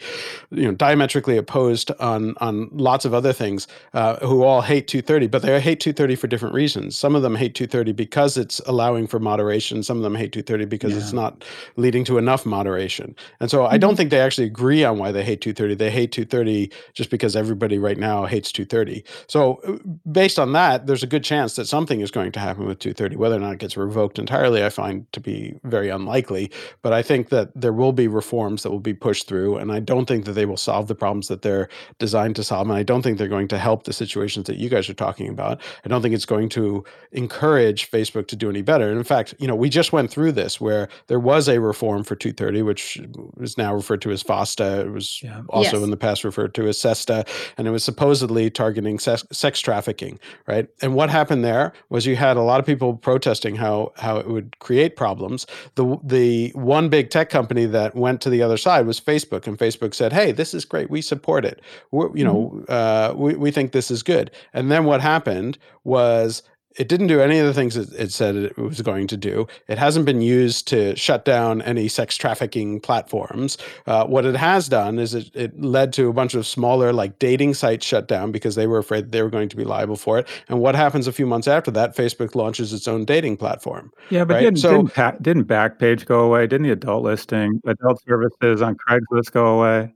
you know, diametrically opposed on on lots of other things, uh, who all hate 230, but they hate 230 for different reasons. Some of them hate 230 because it's allowing for moderation. Some of them hate 230 because yeah. it's not leading to enough moderation. And so mm-hmm. I don't mm-hmm. think they actually agree on why they hate 230. They hate 230 just because everybody right now hates 230. So uh, based on that, there's a good chance that something is going to happen with 230, whether or not gets revoked entirely, I find to be very unlikely. But I think that there will be reforms that will be pushed through, and I don't think that they will solve the problems that they're designed to solve. And I don't think they're going to help the situations that you guys are talking about. I don't think it's going to encourage Facebook to do any better. And in fact, you know, we just went through this where there was a reform for 230, which is now referred to as FOSTA. It was yeah. also yes. in the past referred to as SESTA, and it was supposedly targeting sex, sex trafficking, right? And what happened there was you had a lot of people protesting how how it would create problems. The the one big tech company that went to the other side was Facebook, and Facebook said, "Hey, this is great. We support it. We're, you mm-hmm. know, uh, we we think this is good." And then what happened was it didn't do any of the things it, it, said it was going to do. It hasn't been used to shut down any sex trafficking platforms. Uh, what it has done is it, it, led to a bunch of smaller, like dating sites shut down because they were afraid they were going to be liable for it. And what happens a few months after that? Facebook launches its own dating platform. Yeah, but right? didn't, so, didn't, didn't Backpage go away? Didn't the adult listing, adult services on Craigslist go away?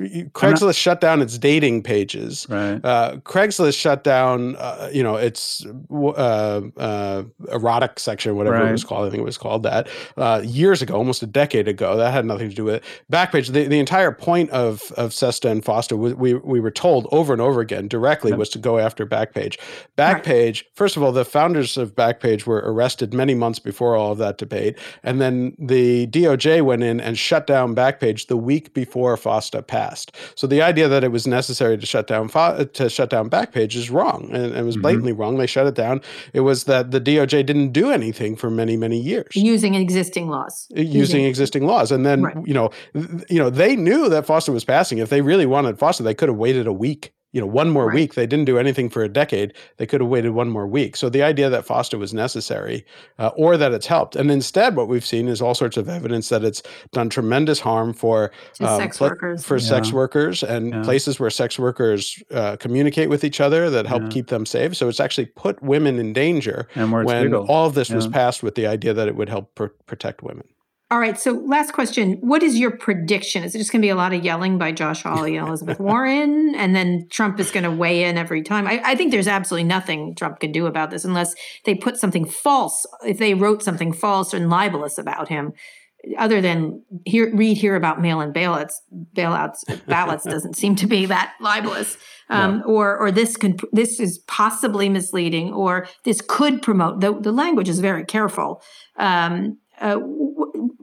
Craigslist not, shut down its dating pages. Right. Uh, Craigslist shut down, uh, you know, its uh, uh erotic section, whatever right. it was called. I think it was called that uh, years ago, almost a decade ago. That had nothing to do with it. Backpage. The, the entire point of of SESTA and FOSTA, we, we, we were told over and over again directly was to go after Backpage. Backpage. Right. First of all, the founders of Backpage were arrested many months before all of that debate, and then the DOJ went in and shut down Backpage the week before FOSTA passed fast. So the idea that it was necessary to shut down to shut down Backpage is wrong, and it was mm-hmm. blatantly mm-hmm. wrong. They shut it down. It was that the DOJ didn't do anything for many many years using existing laws, using, using existing laws, and then right. you know, you know, they knew that FOSTA was passing. If they really wanted FOSTA, they could have waited a week you know one more right. week they didn't do anything for a decade they could have waited one more week so the idea that FOSTA was necessary uh, or that it's helped and instead what we've seen is all sorts of evidence that it's done tremendous harm for um, sex pl- workers for yeah. sex workers and yeah. places where sex workers uh, communicate with each other that help yeah. keep them safe so it's actually put women in danger when legal. all of this was passed with the idea that it would help pr- protect women all right. So, last question. What is your prediction? Is it just going to be a lot of yelling by Josh Hawley and Elizabeth Warren? And then Trump is going to weigh in every time? I, I, think there's absolutely nothing Trump can do about this unless they put something false, if they wrote something false and libelous about him, other than hear, read here about mail in ballots, bailouts, ballots doesn't seem to be that libelous. Um, Or, or this can, this is possibly misleading, or this could promote. The, the language is very careful. Um, uh,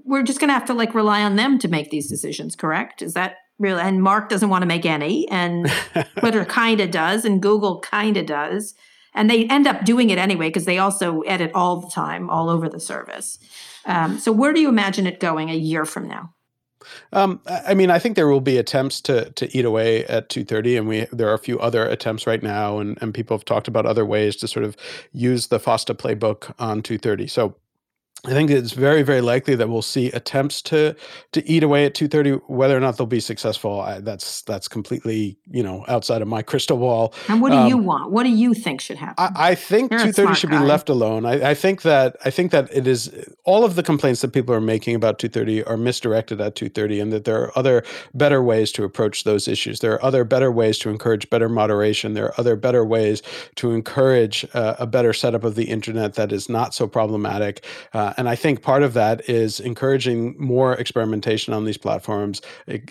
we're just going to have to like rely on them to make these decisions, correct? Is that really? And Mark doesn't want to make any, and Twitter kind of does, and Google kind of does. And they end up doing it anyway because they also edit all the time, all over the service. Um, so, where do you imagine it going a year from now? Um, I mean, I think there will be attempts to to eat away at 230, and we there are a few other attempts right now, and and people have talked about other ways to sort of use the FOSTA playbook on 230. So I think it's very, very likely that we'll see attempts to to eat away at 230. Whether or not they'll be successful, I, that's that's completely you know outside of my crystal ball. And what do um, you want? What do you think should happen? I, I think You're 230 should guy. be left alone. I, I, think that I think that it is all of the complaints that people are making about 230 are misdirected at 230, and that there are other better ways to approach those issues. There are other better ways to encourage better moderation. There are other better ways to encourage uh, a better setup of the internet that is not so problematic. Uh, and I think part of that is encouraging more experimentation on these platforms,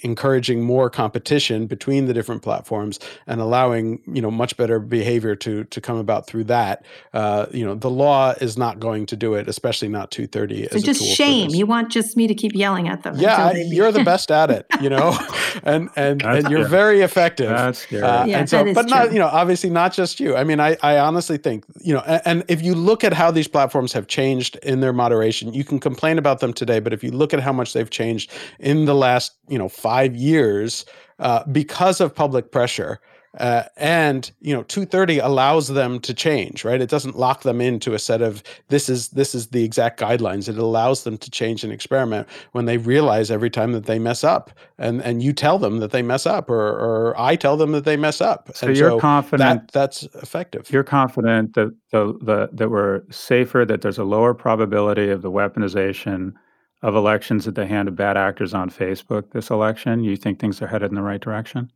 encouraging more competition between the different platforms, and allowing you know much better behavior to to come about through that. Uh, you know, the law is not going to do it, especially not 230. So just shame. You want just me to keep yelling at them? Yeah, you're the best at it. You know, and and and you're very effective. That's scary. Uh, yeah, and so, but true. not you know obviously not just you. I mean, I I honestly think you know, and, and if you look at how these platforms have changed in their you can complain about them today, but if you look at how much they've changed in the last you know five years uh, because of public pressure uh, and you know 230 allows them to change right it doesn't lock them into a set of this is this is the exact guidelines it allows them to change an experiment when they realize every time that they mess up and and you tell them that they mess up or or i tell them that they mess up So and you're so confident that that's effective You're confident that the, the that we're safer, that there's a lower probability of the weaponization of elections at the hand of bad actors on Facebook this election. You think things are headed in the right direction?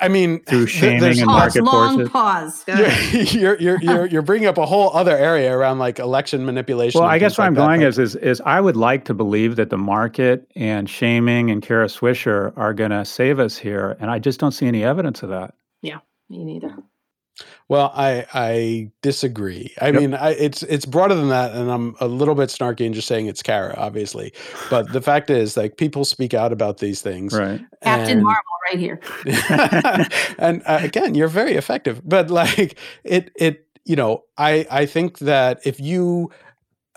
I mean Through shaming there's- and Pause, market long forces. pause. Go ahead. you're, you're you're you're bringing up a whole other area around like election manipulation. Well, I guess things where like I'm that, going but- is, is is I would like to believe that the market and shaming and Kara Swisher are going to save us here, and I just don't see any evidence of that. Yeah, me neither. Well, I I disagree. I Yep. mean, I, it's it's broader than that, and I'm a little bit snarky and just saying it's Kara, obviously. But the fact is, like, people speak out about these things. Right. Captain and- Marvel right here. and uh, again, you're very effective. But like it, it, you know, I I think that if you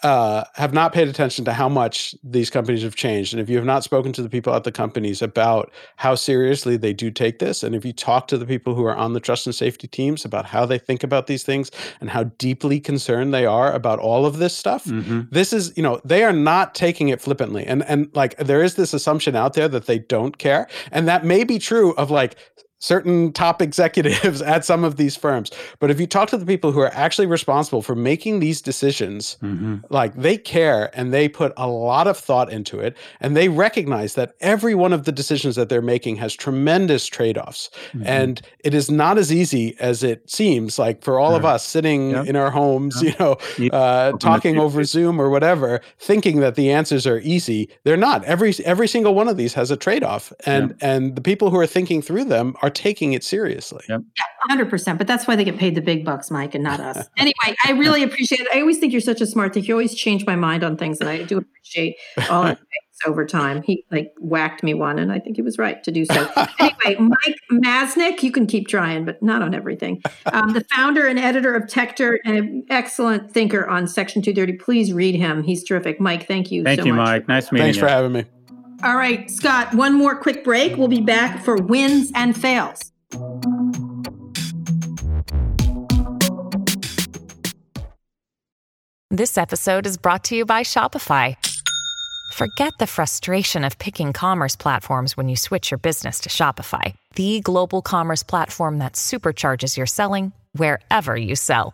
uh, have not paid attention to how much these companies have changed, and if you have not spoken to the people at the companies about how seriously they do take this, and if you talk to the people who are on the trust and safety teams about how they think about these things and how deeply concerned they are about all of this stuff, hmm this is you know they are not taking it flippantly. And and like there is this assumption out there that they don't care. And that may be true of like certain top executives at some of these firms. But if you talk to the people who are actually responsible for making these decisions hmm like they care and they put a lot of thought into it and they recognize that every one of the decisions that they're making has tremendous trade-offs. Mm-hmm. and it is not as easy as it seems like for all of us sitting Yep. in our homes you know uh, talking over zoom or whatever thinking that the answers are easy. They're not. Every every single one of these has a trade-off. And and the people who are thinking through them are taking it seriously Yep. 100%. But that's why they get paid the big bucks, Mike, and not us. anyway, I really appreciate it. I always think you're such a smart think. You always change my mind on things, and I do appreciate all of this over time. He like whacked me one, and I think he was right to do so. anyway, Mike Masnick, you can keep trying, but not on everything. Um, the founder and editor of Techdirt and an excellent thinker on Section 230. Please read him. He's terrific. Mike, thank you Thank so you, much. Mike. Nice meeting thanks you. Thanks for having me All right, Scott, one more quick break. We'll be back for wins and fails. This episode is brought to you by Shopify. Forget the frustration of picking commerce platforms when you switch your business to Shopify, the global commerce platform that supercharges your selling wherever you sell.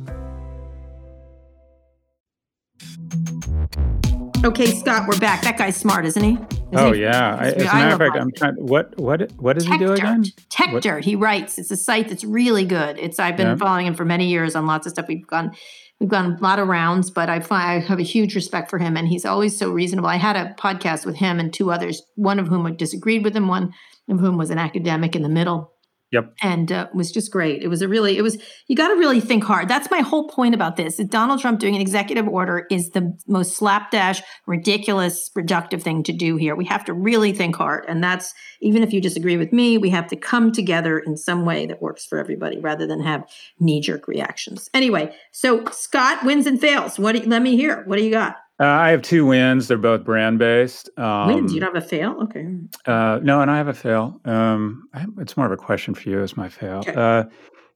Okay, Scott, we're back. That guy's smart, isn't he? Isn't Oh he? yeah. I, as a matter of fact. I'm trying. What what what does he do again? Techdirt, he writes. It's a site that's really good. It's I've been Yeah. following him for many years on lots of stuff. We've gone we've gone a lot of rounds, but I find I have a huge respect for him and he's always so reasonable. I had a podcast with him and two others, one of whom disagreed with him, one of whom was an academic in the middle. Yep. And uh, was just great. It was a really, it was, you got to really think hard. That's my whole point about this. Donald Trump doing an executive order is the most slapdash, ridiculous, reductive thing to do here. We have to really think hard. And that's, even if you disagree with me, we have to come together in some way that works for everybody rather than have knee jerk reactions. Anyway, so Scott wins and fails. What do let me hear. What do you got? Uh, I have two wins. They're both brand based. Um, Wins. You don't have a fail? Okay. Uh, no, and I have a fail. Um, I, it's more of a question for you as my fail. Okay. Uh,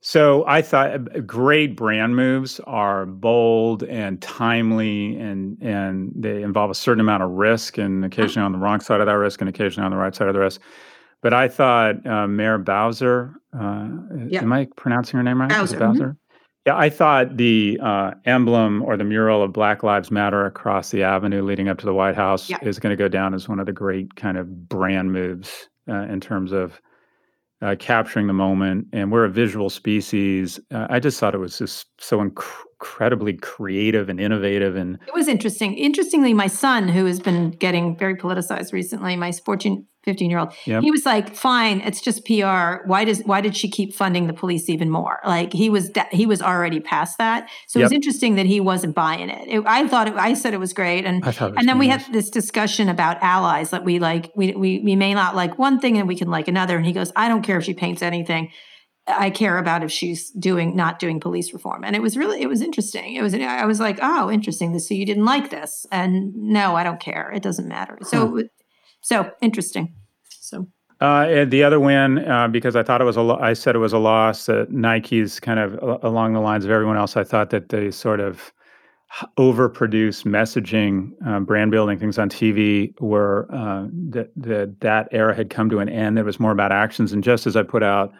so I thought uh, great brand moves are bold and timely, and and they involve a certain amount of risk, and occasionally on the wrong side of that risk, and occasionally on the right side of the risk. But I thought uh, Mayor Bowser. Uh, Yeah. Am I pronouncing her name right? Bowser, mhm. Bowser. Yeah, I thought the uh, emblem or the mural of Black Lives Matter across the avenue leading up to the White House Yeah. is going to go down as one of the great kind of brand moves uh, in terms of uh, capturing the moment. And we're a visual species. Uh, I just thought it was just so inc- incredibly creative and innovative. And It was interesting. Interestingly, my son, who has been getting very politicized recently, my 14, 15 year old, Yep. he was like, fine, it's just PR. Why does, why did she keep funding the police even more? Like he was, da- he was already past that. So it was interesting that he wasn't buying it. It- I thought, it, I said it was great. And, I thought it was and then we had this discussion about allies that we like, we, we, we may not like one thing and we can like another. And he goes, I don't care if she paints anything. I care about if she's doing not doing police reform. And it was really it was interesting. It was I was like, oh, interesting. This so you didn't like this, and no, I don't care. It doesn't matter. So so interesting. So Uh, and the other win, uh, because I thought it was a, lo- I said it was a loss. That Nike's kind of a- along the lines of everyone else. I thought that they sort of overproduced messaging, uh, brand building things on TV. Were uh, that that that era had come to an end. It was more about actions. And just as I put out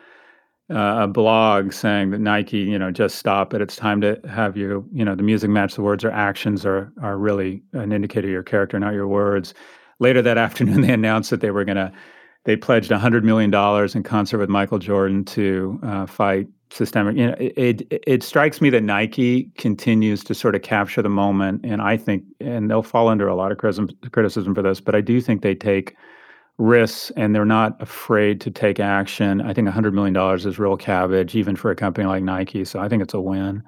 uh, a blog saying that Nike, you know, just stop it. It's time to have you, you know, the music match the words or actions are are really an indicator of your character, not your words. Later that afternoon, they announced that they were going to they pledged $100 million in concert with Michael Jordan to uh, fight systemic. You know, it, it, it strikes me that Nike continues to sort of capture the moment, and I think, and they'll fall under a lot of criticism, criticism for this, but I do think they take risks and they're not afraid to take action. I think $100 million is real cabbage, even for a company like Nike. So I think it's a win.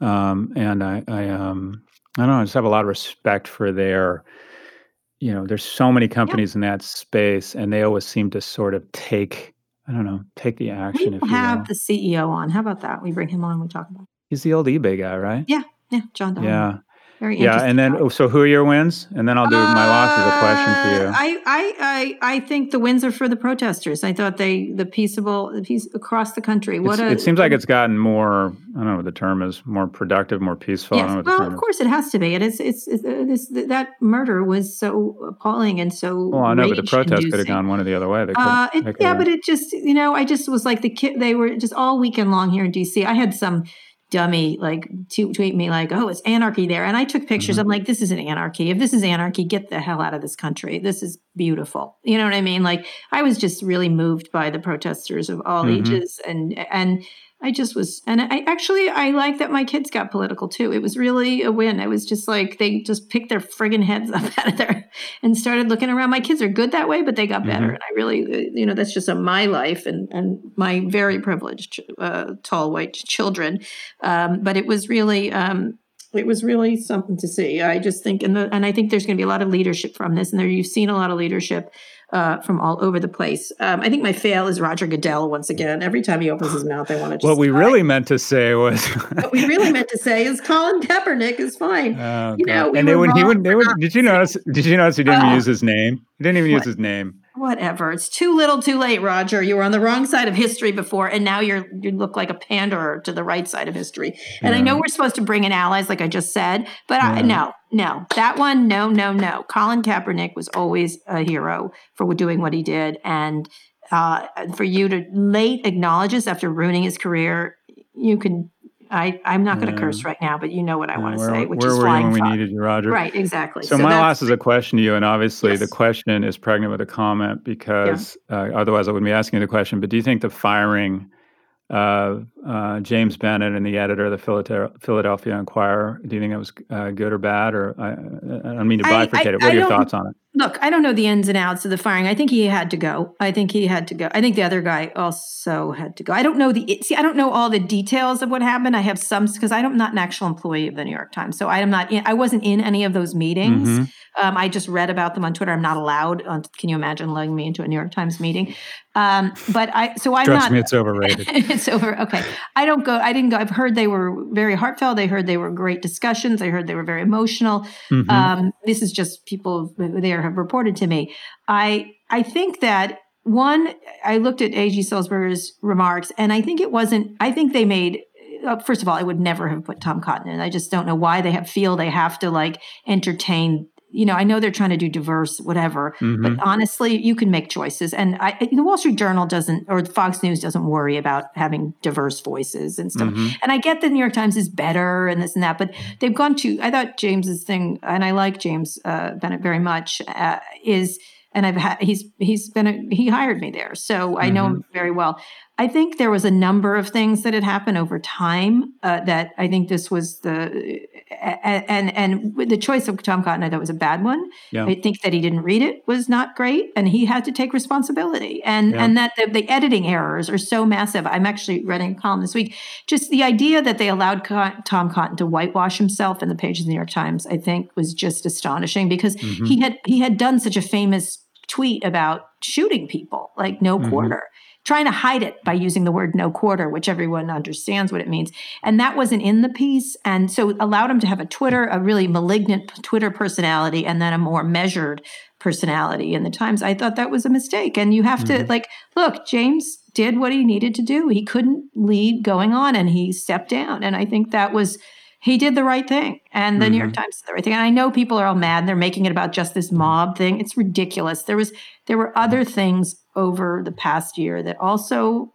Um, and I, I, um, I don't know, I just have a lot of respect for their you know, there's so many companies in that space, and they always seem to sort of take, I don't know, take the action. we If you have the CEO on. How about that? We bring him on. We talk about. He's the old eBay guy, right? Yeah, yeah, John. Donovan. Yeah, very yeah. And then, oh, so who are your wins? And then I'll do my loss as a question for Uh, you. I, I, I, I think the wins are for the protesters. I thought they, the peaceable, the peace across the country. What a, it seems like it's gotten more. I don't know what the term is. More productive, more peaceful. Yes, don't know what well, of course it has to be. And it's, it's, it's uh, this, that murder was so appalling and so. Well, I know, but the protest could have gone one or the other way. They could, Uh, it, yeah, but it just, you know, I just was like the kid, they were just all weekend long here in DC. I had some dummy like to tweet me like, oh, it's anarchy there. And I took pictures. Mm-hmm. I'm like, this isn't anarchy. If this is anarchy, get the hell out of this country. This is beautiful. You know what I mean? Like I was just really moved by the protesters of all Mhm. ages and, and, I just was, and I actually I like that my kids got political too. It was really a win. It was just like they just picked their friggin' heads up out of there and started looking around. My kids are good that way, but they got better. Mhm. And I really, uh, you know, that's just a, my life and and my very privileged uh, tall white children. Um, but it was really. Um, it was really something to see. I just think, and the, and I think there's going to be a lot of leadership from this, and there you've seen a lot of leadership uh, from all over the place. Um, I think my fail is Roger Goodell once again. Every time he opens his mouth, I want to just. what we really meant to say was. what we really meant to say is Colin Kaepernick is fine. Oh, You know, we and they would, he would, they would, did you notice? Did you notice he didn't Oh. use his name? He didn't even What? use his name. Whatever. It's too little, too late, Roger. You were on the wrong side of history before, and now you're you look like a panderer to the right side of history. And I know we're supposed to bring in allies, like I just said, but I, no, no, that one, no, no, no. Colin Kaepernick was always a hero for doing what he did, and uh, for you to late acknowledge this after ruining his career, you can. I, I'm not going to Yeah. curse right now, but you know what I want to say, which where is were you flying when we needed you, Roger? Right, exactly. So, my last is a question to you, and obviously the question is pregnant with a comment because uh, otherwise I wouldn't be asking you the question. But do you think the firing of uh, James Bennet and the editor of the Philadelphia Inquirer. Do you think it was uh, good or bad? Or I, I don't mean to bifurcate I, I, it. What are your thoughts on it? Look, I don't know the ins and outs of the firing. I think he had to go. I think he had to go. I think the other guy also had to go. I don't know the see. I don't know all the details of what happened. I have some because I'm not an actual employee of the New York Times, so I am not. In, I wasn't in any of those meetings. Mm-hmm. Um, I just read about them on Twitter. I'm not allowed. On, can you imagine letting me into a New York Times meeting? Um, but I, so I'm Trust not. me, it's overrated. it's over. Okay, I don't go. I didn't go. I've heard they were very heartfelt. I heard they were great discussions. I heard they were very emotional. Mm-hmm. Um, this is just people there have reported to me. I I think that one. I looked at A.G. Sulzberger's remarks, and I think it wasn't. I think they made uh, first of all, I would never have put Tom Cotton in. I just don't know why they have feel they have to like entertain you know, I know they're trying to do diverse, whatever, mm-hmm. but honestly, you can make choices. And I, the Wall Street Journal doesn't, or Fox News doesn't worry about having diverse voices and stuff. Mm-hmm. And I get the New York Times is better and this and that, but they've gone to, I thought James's thing, and I like James uh, Bennet very much, uh, is, and I've had, he's, he's been, a, he hired me there. So I know mm-hmm. him very well. I think there was a number of things that had happened over time uh, that I think this was the and and the choice of Tom Cotton I thought was a bad one. Yeah. I think that he didn't read it was not great, and he had to take responsibility. And yeah. and that the, the, editing errors are so massive. I'm actually writing a column this week. Just the idea that they allowed Tom Cotton to whitewash himself in the pages of the New York Times, I think, was just astonishing because mm-hmm. he had he had done such a famous tweet about shooting people like no mm-hmm. quarter trying to hide it by using the word no quarter, which everyone understands what it means. And that wasn't in the piece. And so allowed him to have a Twitter, a really malignant Twitter personality, and then a more measured personality in the Times. I thought that was a mistake. And you have mm-hmm. to, like, look, James did what he needed to do. He couldn't lead going on and he stepped down. And I think that was he did the right thing and the mm-hmm. new york mm-hmm. times did the right thing and i know people are all mad and they're making it about just this mob thing it's ridiculous there was there were other things over the past year that also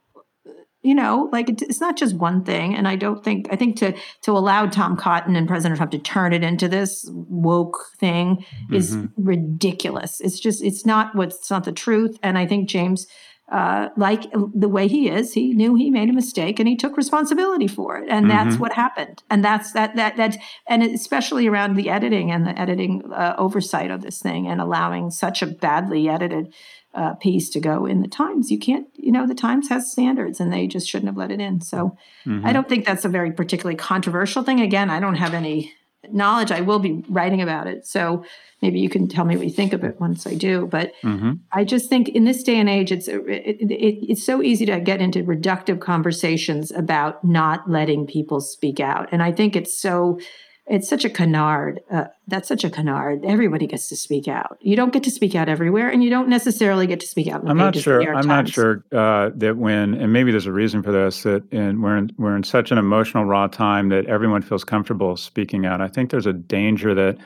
you know like it's not just one thing and i don't think i think to to allow tom cotton and president trump to turn it into this woke thing is mm-hmm. ridiculous it's just it's not what's it's not the truth and i think james uh, like the way he is, he knew he made a mistake and he took responsibility for it, and mm-hmm. that's what happened. And that's that that that and especially around the editing and the editing uh, oversight of this thing and allowing such a badly edited uh, piece to go in the Times. You can't, you know, the Times has standards and they just shouldn't have let it in. So mm-hmm. I don't think that's a very particularly controversial thing. Again, I don't have any knowledge. I will be writing about it. So maybe you can tell me what you think of it once I do. But mm-hmm. I just think in this day and age, it's it, it, it's so easy to get into reductive conversations about not letting people speak out. And I think it's so it's such a canard. Uh, that's such a canard. Everybody gets to speak out. You don't get to speak out everywhere, and you don't necessarily get to speak out. I'm not sure. I'm Times. not sure uh, that when, and maybe there's a reason for this. That in, we're in, we're in such an emotional raw time that everyone feels comfortable speaking out. I think there's a danger that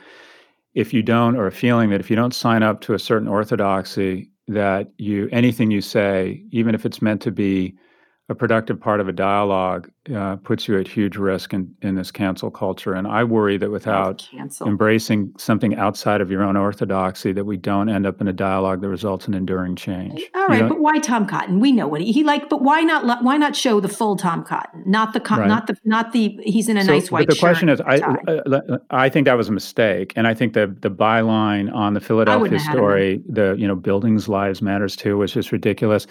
if you don't, or a feeling that if you don't sign up to a certain orthodoxy, that you anything you say, even if it's meant to be a productive part of a dialogue uh, puts you at huge risk in, in this cancel culture. And I worry that without embracing something outside of your own orthodoxy, that we don't end up in a dialogue that results in enduring change. All right, but why Tom Cotton? We know what he, he like, but why not? Why not show the full Tom Cotton, not the right. not the not the he's in a so, nice white. But the question is, I uh, I think that was a mistake, and I think the the byline on the Philadelphia story, the you know buildings lives matters too, was just ridiculous.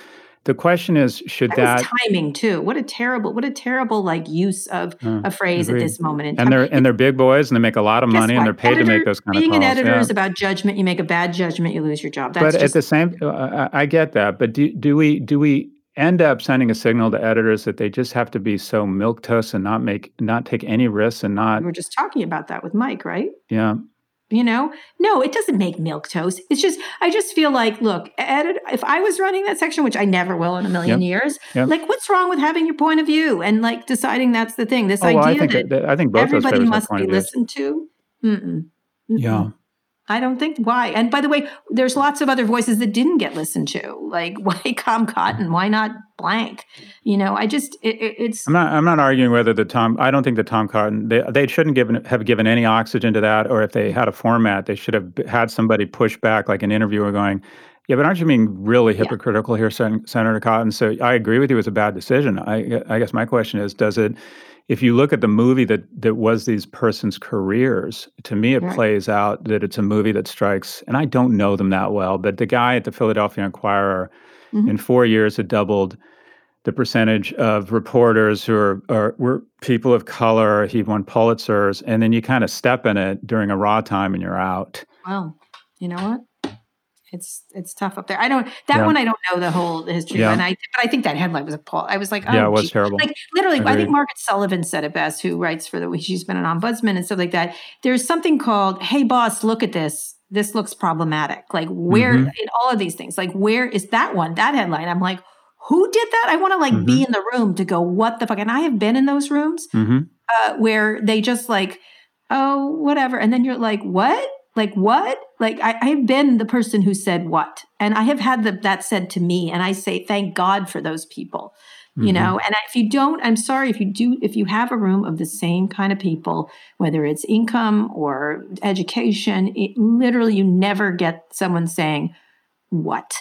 The question is, should that, that timing too? What a terrible, what a terrible like use of uh, a phrase agreed. at this moment in time. And they're and they're big boys, and they make a lot of money, what? and they're paid editor, to make those kind of calls. Being an editor yeah. is about judgment. You make a bad judgment, you lose your job. That's but just, at the same, uh, I get that. But do do we do we end up sending a signal to editors that they just have to be so milk toast and not make not take any risks and not? We are just talking about that with Mike, right? Yeah you know no it doesn't make milk toast it's just i just feel like look edit if i was running that section which i never will in a million yep. years yep. like what's wrong with having your point of view and like deciding that's the thing this oh, idea well, I think, that, I think both everybody must be listened to Mm-mm. Mm-mm. yeah I don't think why. And by the way, there's lots of other voices that didn't get listened to. Like why Tom Cotton? Why not blank? You know, I just it, it's. I'm not. I'm not arguing whether the Tom. I don't think the Tom Cotton. They they shouldn't given have given any oxygen to that. Or if they had a format, they should have had somebody push back, like an interviewer going, Yeah, but aren't you being really hypocritical here, Sen- Senator Cotton? So I agree with you; it's a bad decision. I, I guess my question is, does it? If you look at the movie that that was these persons' careers, to me it Right. plays out that it's a movie that strikes. And I don't know them that well, but the guy at the Philadelphia Inquirer, Mhm. in four years, had doubled the percentage of reporters who are, are were people of color. He won Pulitzers, and then you kind of step in it during a raw time, and you're out. Well, you know what? It's it's tough up there. I don't that Yeah. one. I don't know the whole history, Yeah. and I but I think that headline was appalling. I was like, oh, yeah, it was gee. terrible. Like literally, I think Margaret Sullivan said it best, who writes for the she's been an ombudsman and stuff like that. There's something called, "Hey boss, look at this. This looks problematic." Like where Mhm. in all of these things, like where is that one? That headline. I'm like, who did that? I want to like Mm-hmm. be in the room to go, what the fuck? And I have been in those rooms hmm uh, where they just like, oh, whatever. And then you're like, what? Like, what? Like, I, I've been the person who said what. And I have had the, that said to me. And I say, thank God for those people, you Mhm. know? And if you don't, I'm sorry, if you do, if you have a room of the same kind of people, whether it's income or education, it literally, you never get someone saying, what?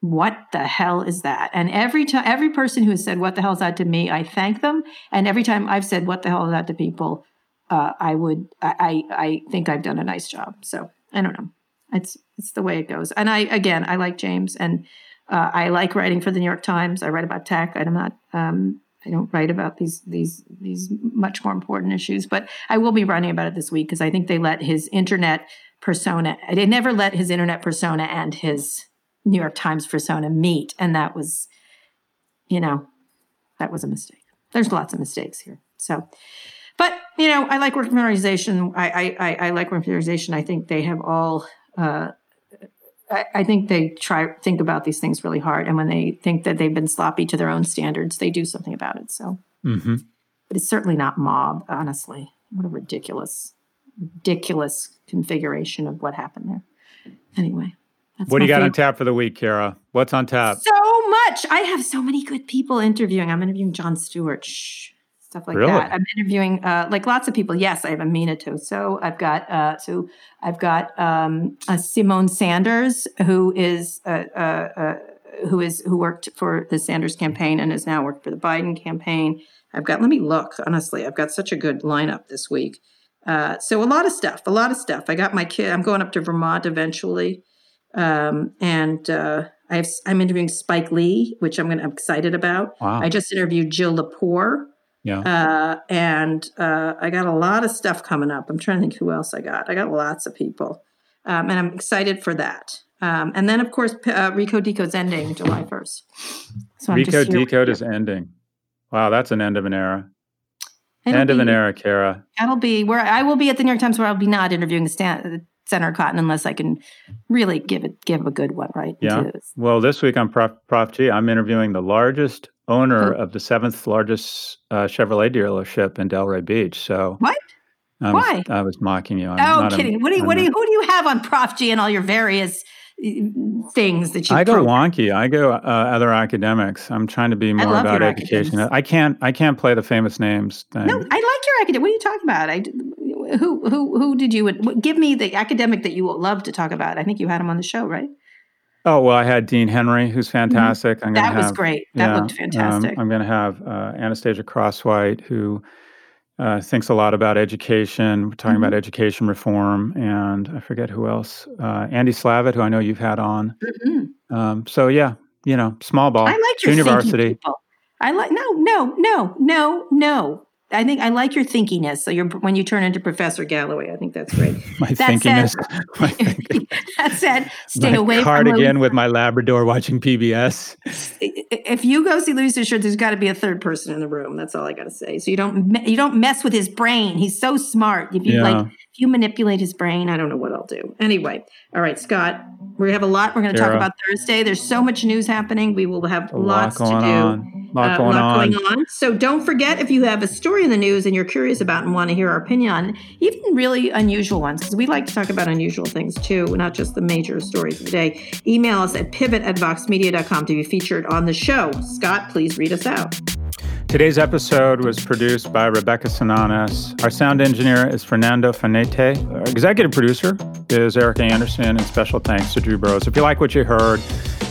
What the hell is that? And every time, every person who has said, What the hell is that to me, I thank them. And every time I've said, What the hell is that to people, uh, I would, I, I, I think I've done a nice job. So I don't know. It's, it's the way it goes. And I, again, I like James and uh, I like writing for the New York Times. I write about tech. I'm not, um, I don't write about these, these, these much more important issues, but I will be writing about it this week because I think they let his internet persona, they never let his internet persona and his New York Times persona meet. And that was, you know, that was a mistake. There's lots of mistakes here. So, but you know, I like working for organization. I I, I, like organization. I think they have all. Uh, I, I think they try think about these things really hard, and when they think that they've been sloppy to their own standards, they do something about it. So, hmm but it's certainly not mob. Honestly, what a ridiculous, ridiculous configuration of what happened there. Anyway, that's What do you got on tap for the week, Kara? What's on tap? So much. I have so many good people interviewing. I'm interviewing Jon Stewart, shh, stuff like Really? that. I'm interviewing uh, like lots of people. Yes, I have Amina Toso. I've got uh, so I've got um, uh, Symone Sanders, who is uh, uh, uh, who is who worked for the Sanders campaign and has now worked for the Biden campaign. I've got. Let me look. Honestly, I've got such a good lineup this week. Uh, so a lot of stuff. A lot of stuff. I got my kid. I'm going up to Vermont eventually um, and uh, I've, I'm interviewing Spike Lee, which I'm, gonna, I'm excited about. Wow. I just interviewed Jill Lepore, yeah. uh, and uh, I got a lot of stuff coming up. I'm trying to think who else I got. I got lots of people, um, and I'm excited for that. Um, and then, of course, uh, Recode Decode's ending July 1st. So I'm Recode Decode is ending. Wow, that's an end of an era. It'll end of an be- era, Kara. That'll be where I will be at the New York Times, where I'll be not interviewing Stan, Senator Cotton unless I can really give it give a good one, right? Yeah. Well, this week on Prof, Prof G, I'm interviewing the largest owner Who? of the seventh largest uh, Chevrolet dealership in Delray Beach. So What? I was, Why? I was mocking you. I'm Oh, not a- kidding! what do you, I'm what do you, who do you have on Prof G and all your various things that you? I go program? wonky. I go uh, other academics. I'm trying to be more about education. academics. I can't. I can't play the famous names thing. No, I like your academic. What are you talking about? I who who who did you give me the academic that you love to talk about? I think you had him on the show, right? Oh well, I had Dean Henry, who's fantastic. I'm gonna Mm-hmm. That was have- great. That yeah, looked um, fantastic. I'm going to have uh, Anastasia Crosswhite, who uh, thinks a lot about education. We're talking about Mm-hmm. education reform, and I forget who else. Uh, Andy Slavitt, who I know you've had on. Mhm. Um, so yeah, you know, small ball, I like your junior varsity. people. I like no, no, no, no, no. I think I like your thinkiness. So you're when you turn into Professor Galloway, I think that's great. My That thinkiness. said, my thinking. that said, stay my away from cardigan with my Labrador watching PBS. if you go see Louis Fisher, there's got to be a third person in the room. That's all I got to say. So you don't you don't mess with his brain. He's so smart. If you Yeah. like, you manipulate his brain, I don't know what I'll do. Anyway, all right, Scott, we have a lot we're going to talk about Thursday. There's so much news happening. We will have A lots lot to do. on. A lot Uh, going lot on. going on. So don't forget if you have a story in the news and you're curious about and want to hear our opinion on, even really unusual ones, because we like to talk about unusual things too, not just the major stories of the day. Email us at pivot at voxmedia.com to be featured on the show. Scott, please read us out. Today's episode was produced by Rebecca Sananes. Our sound engineer is Fernando Fanete. Our executive producer is Erica Anderson, and special thanks to Drew Burrows. If you like what you heard,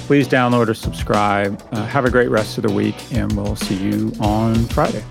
please download or subscribe. Uh, have a great rest of the week, and we'll see you on Friday.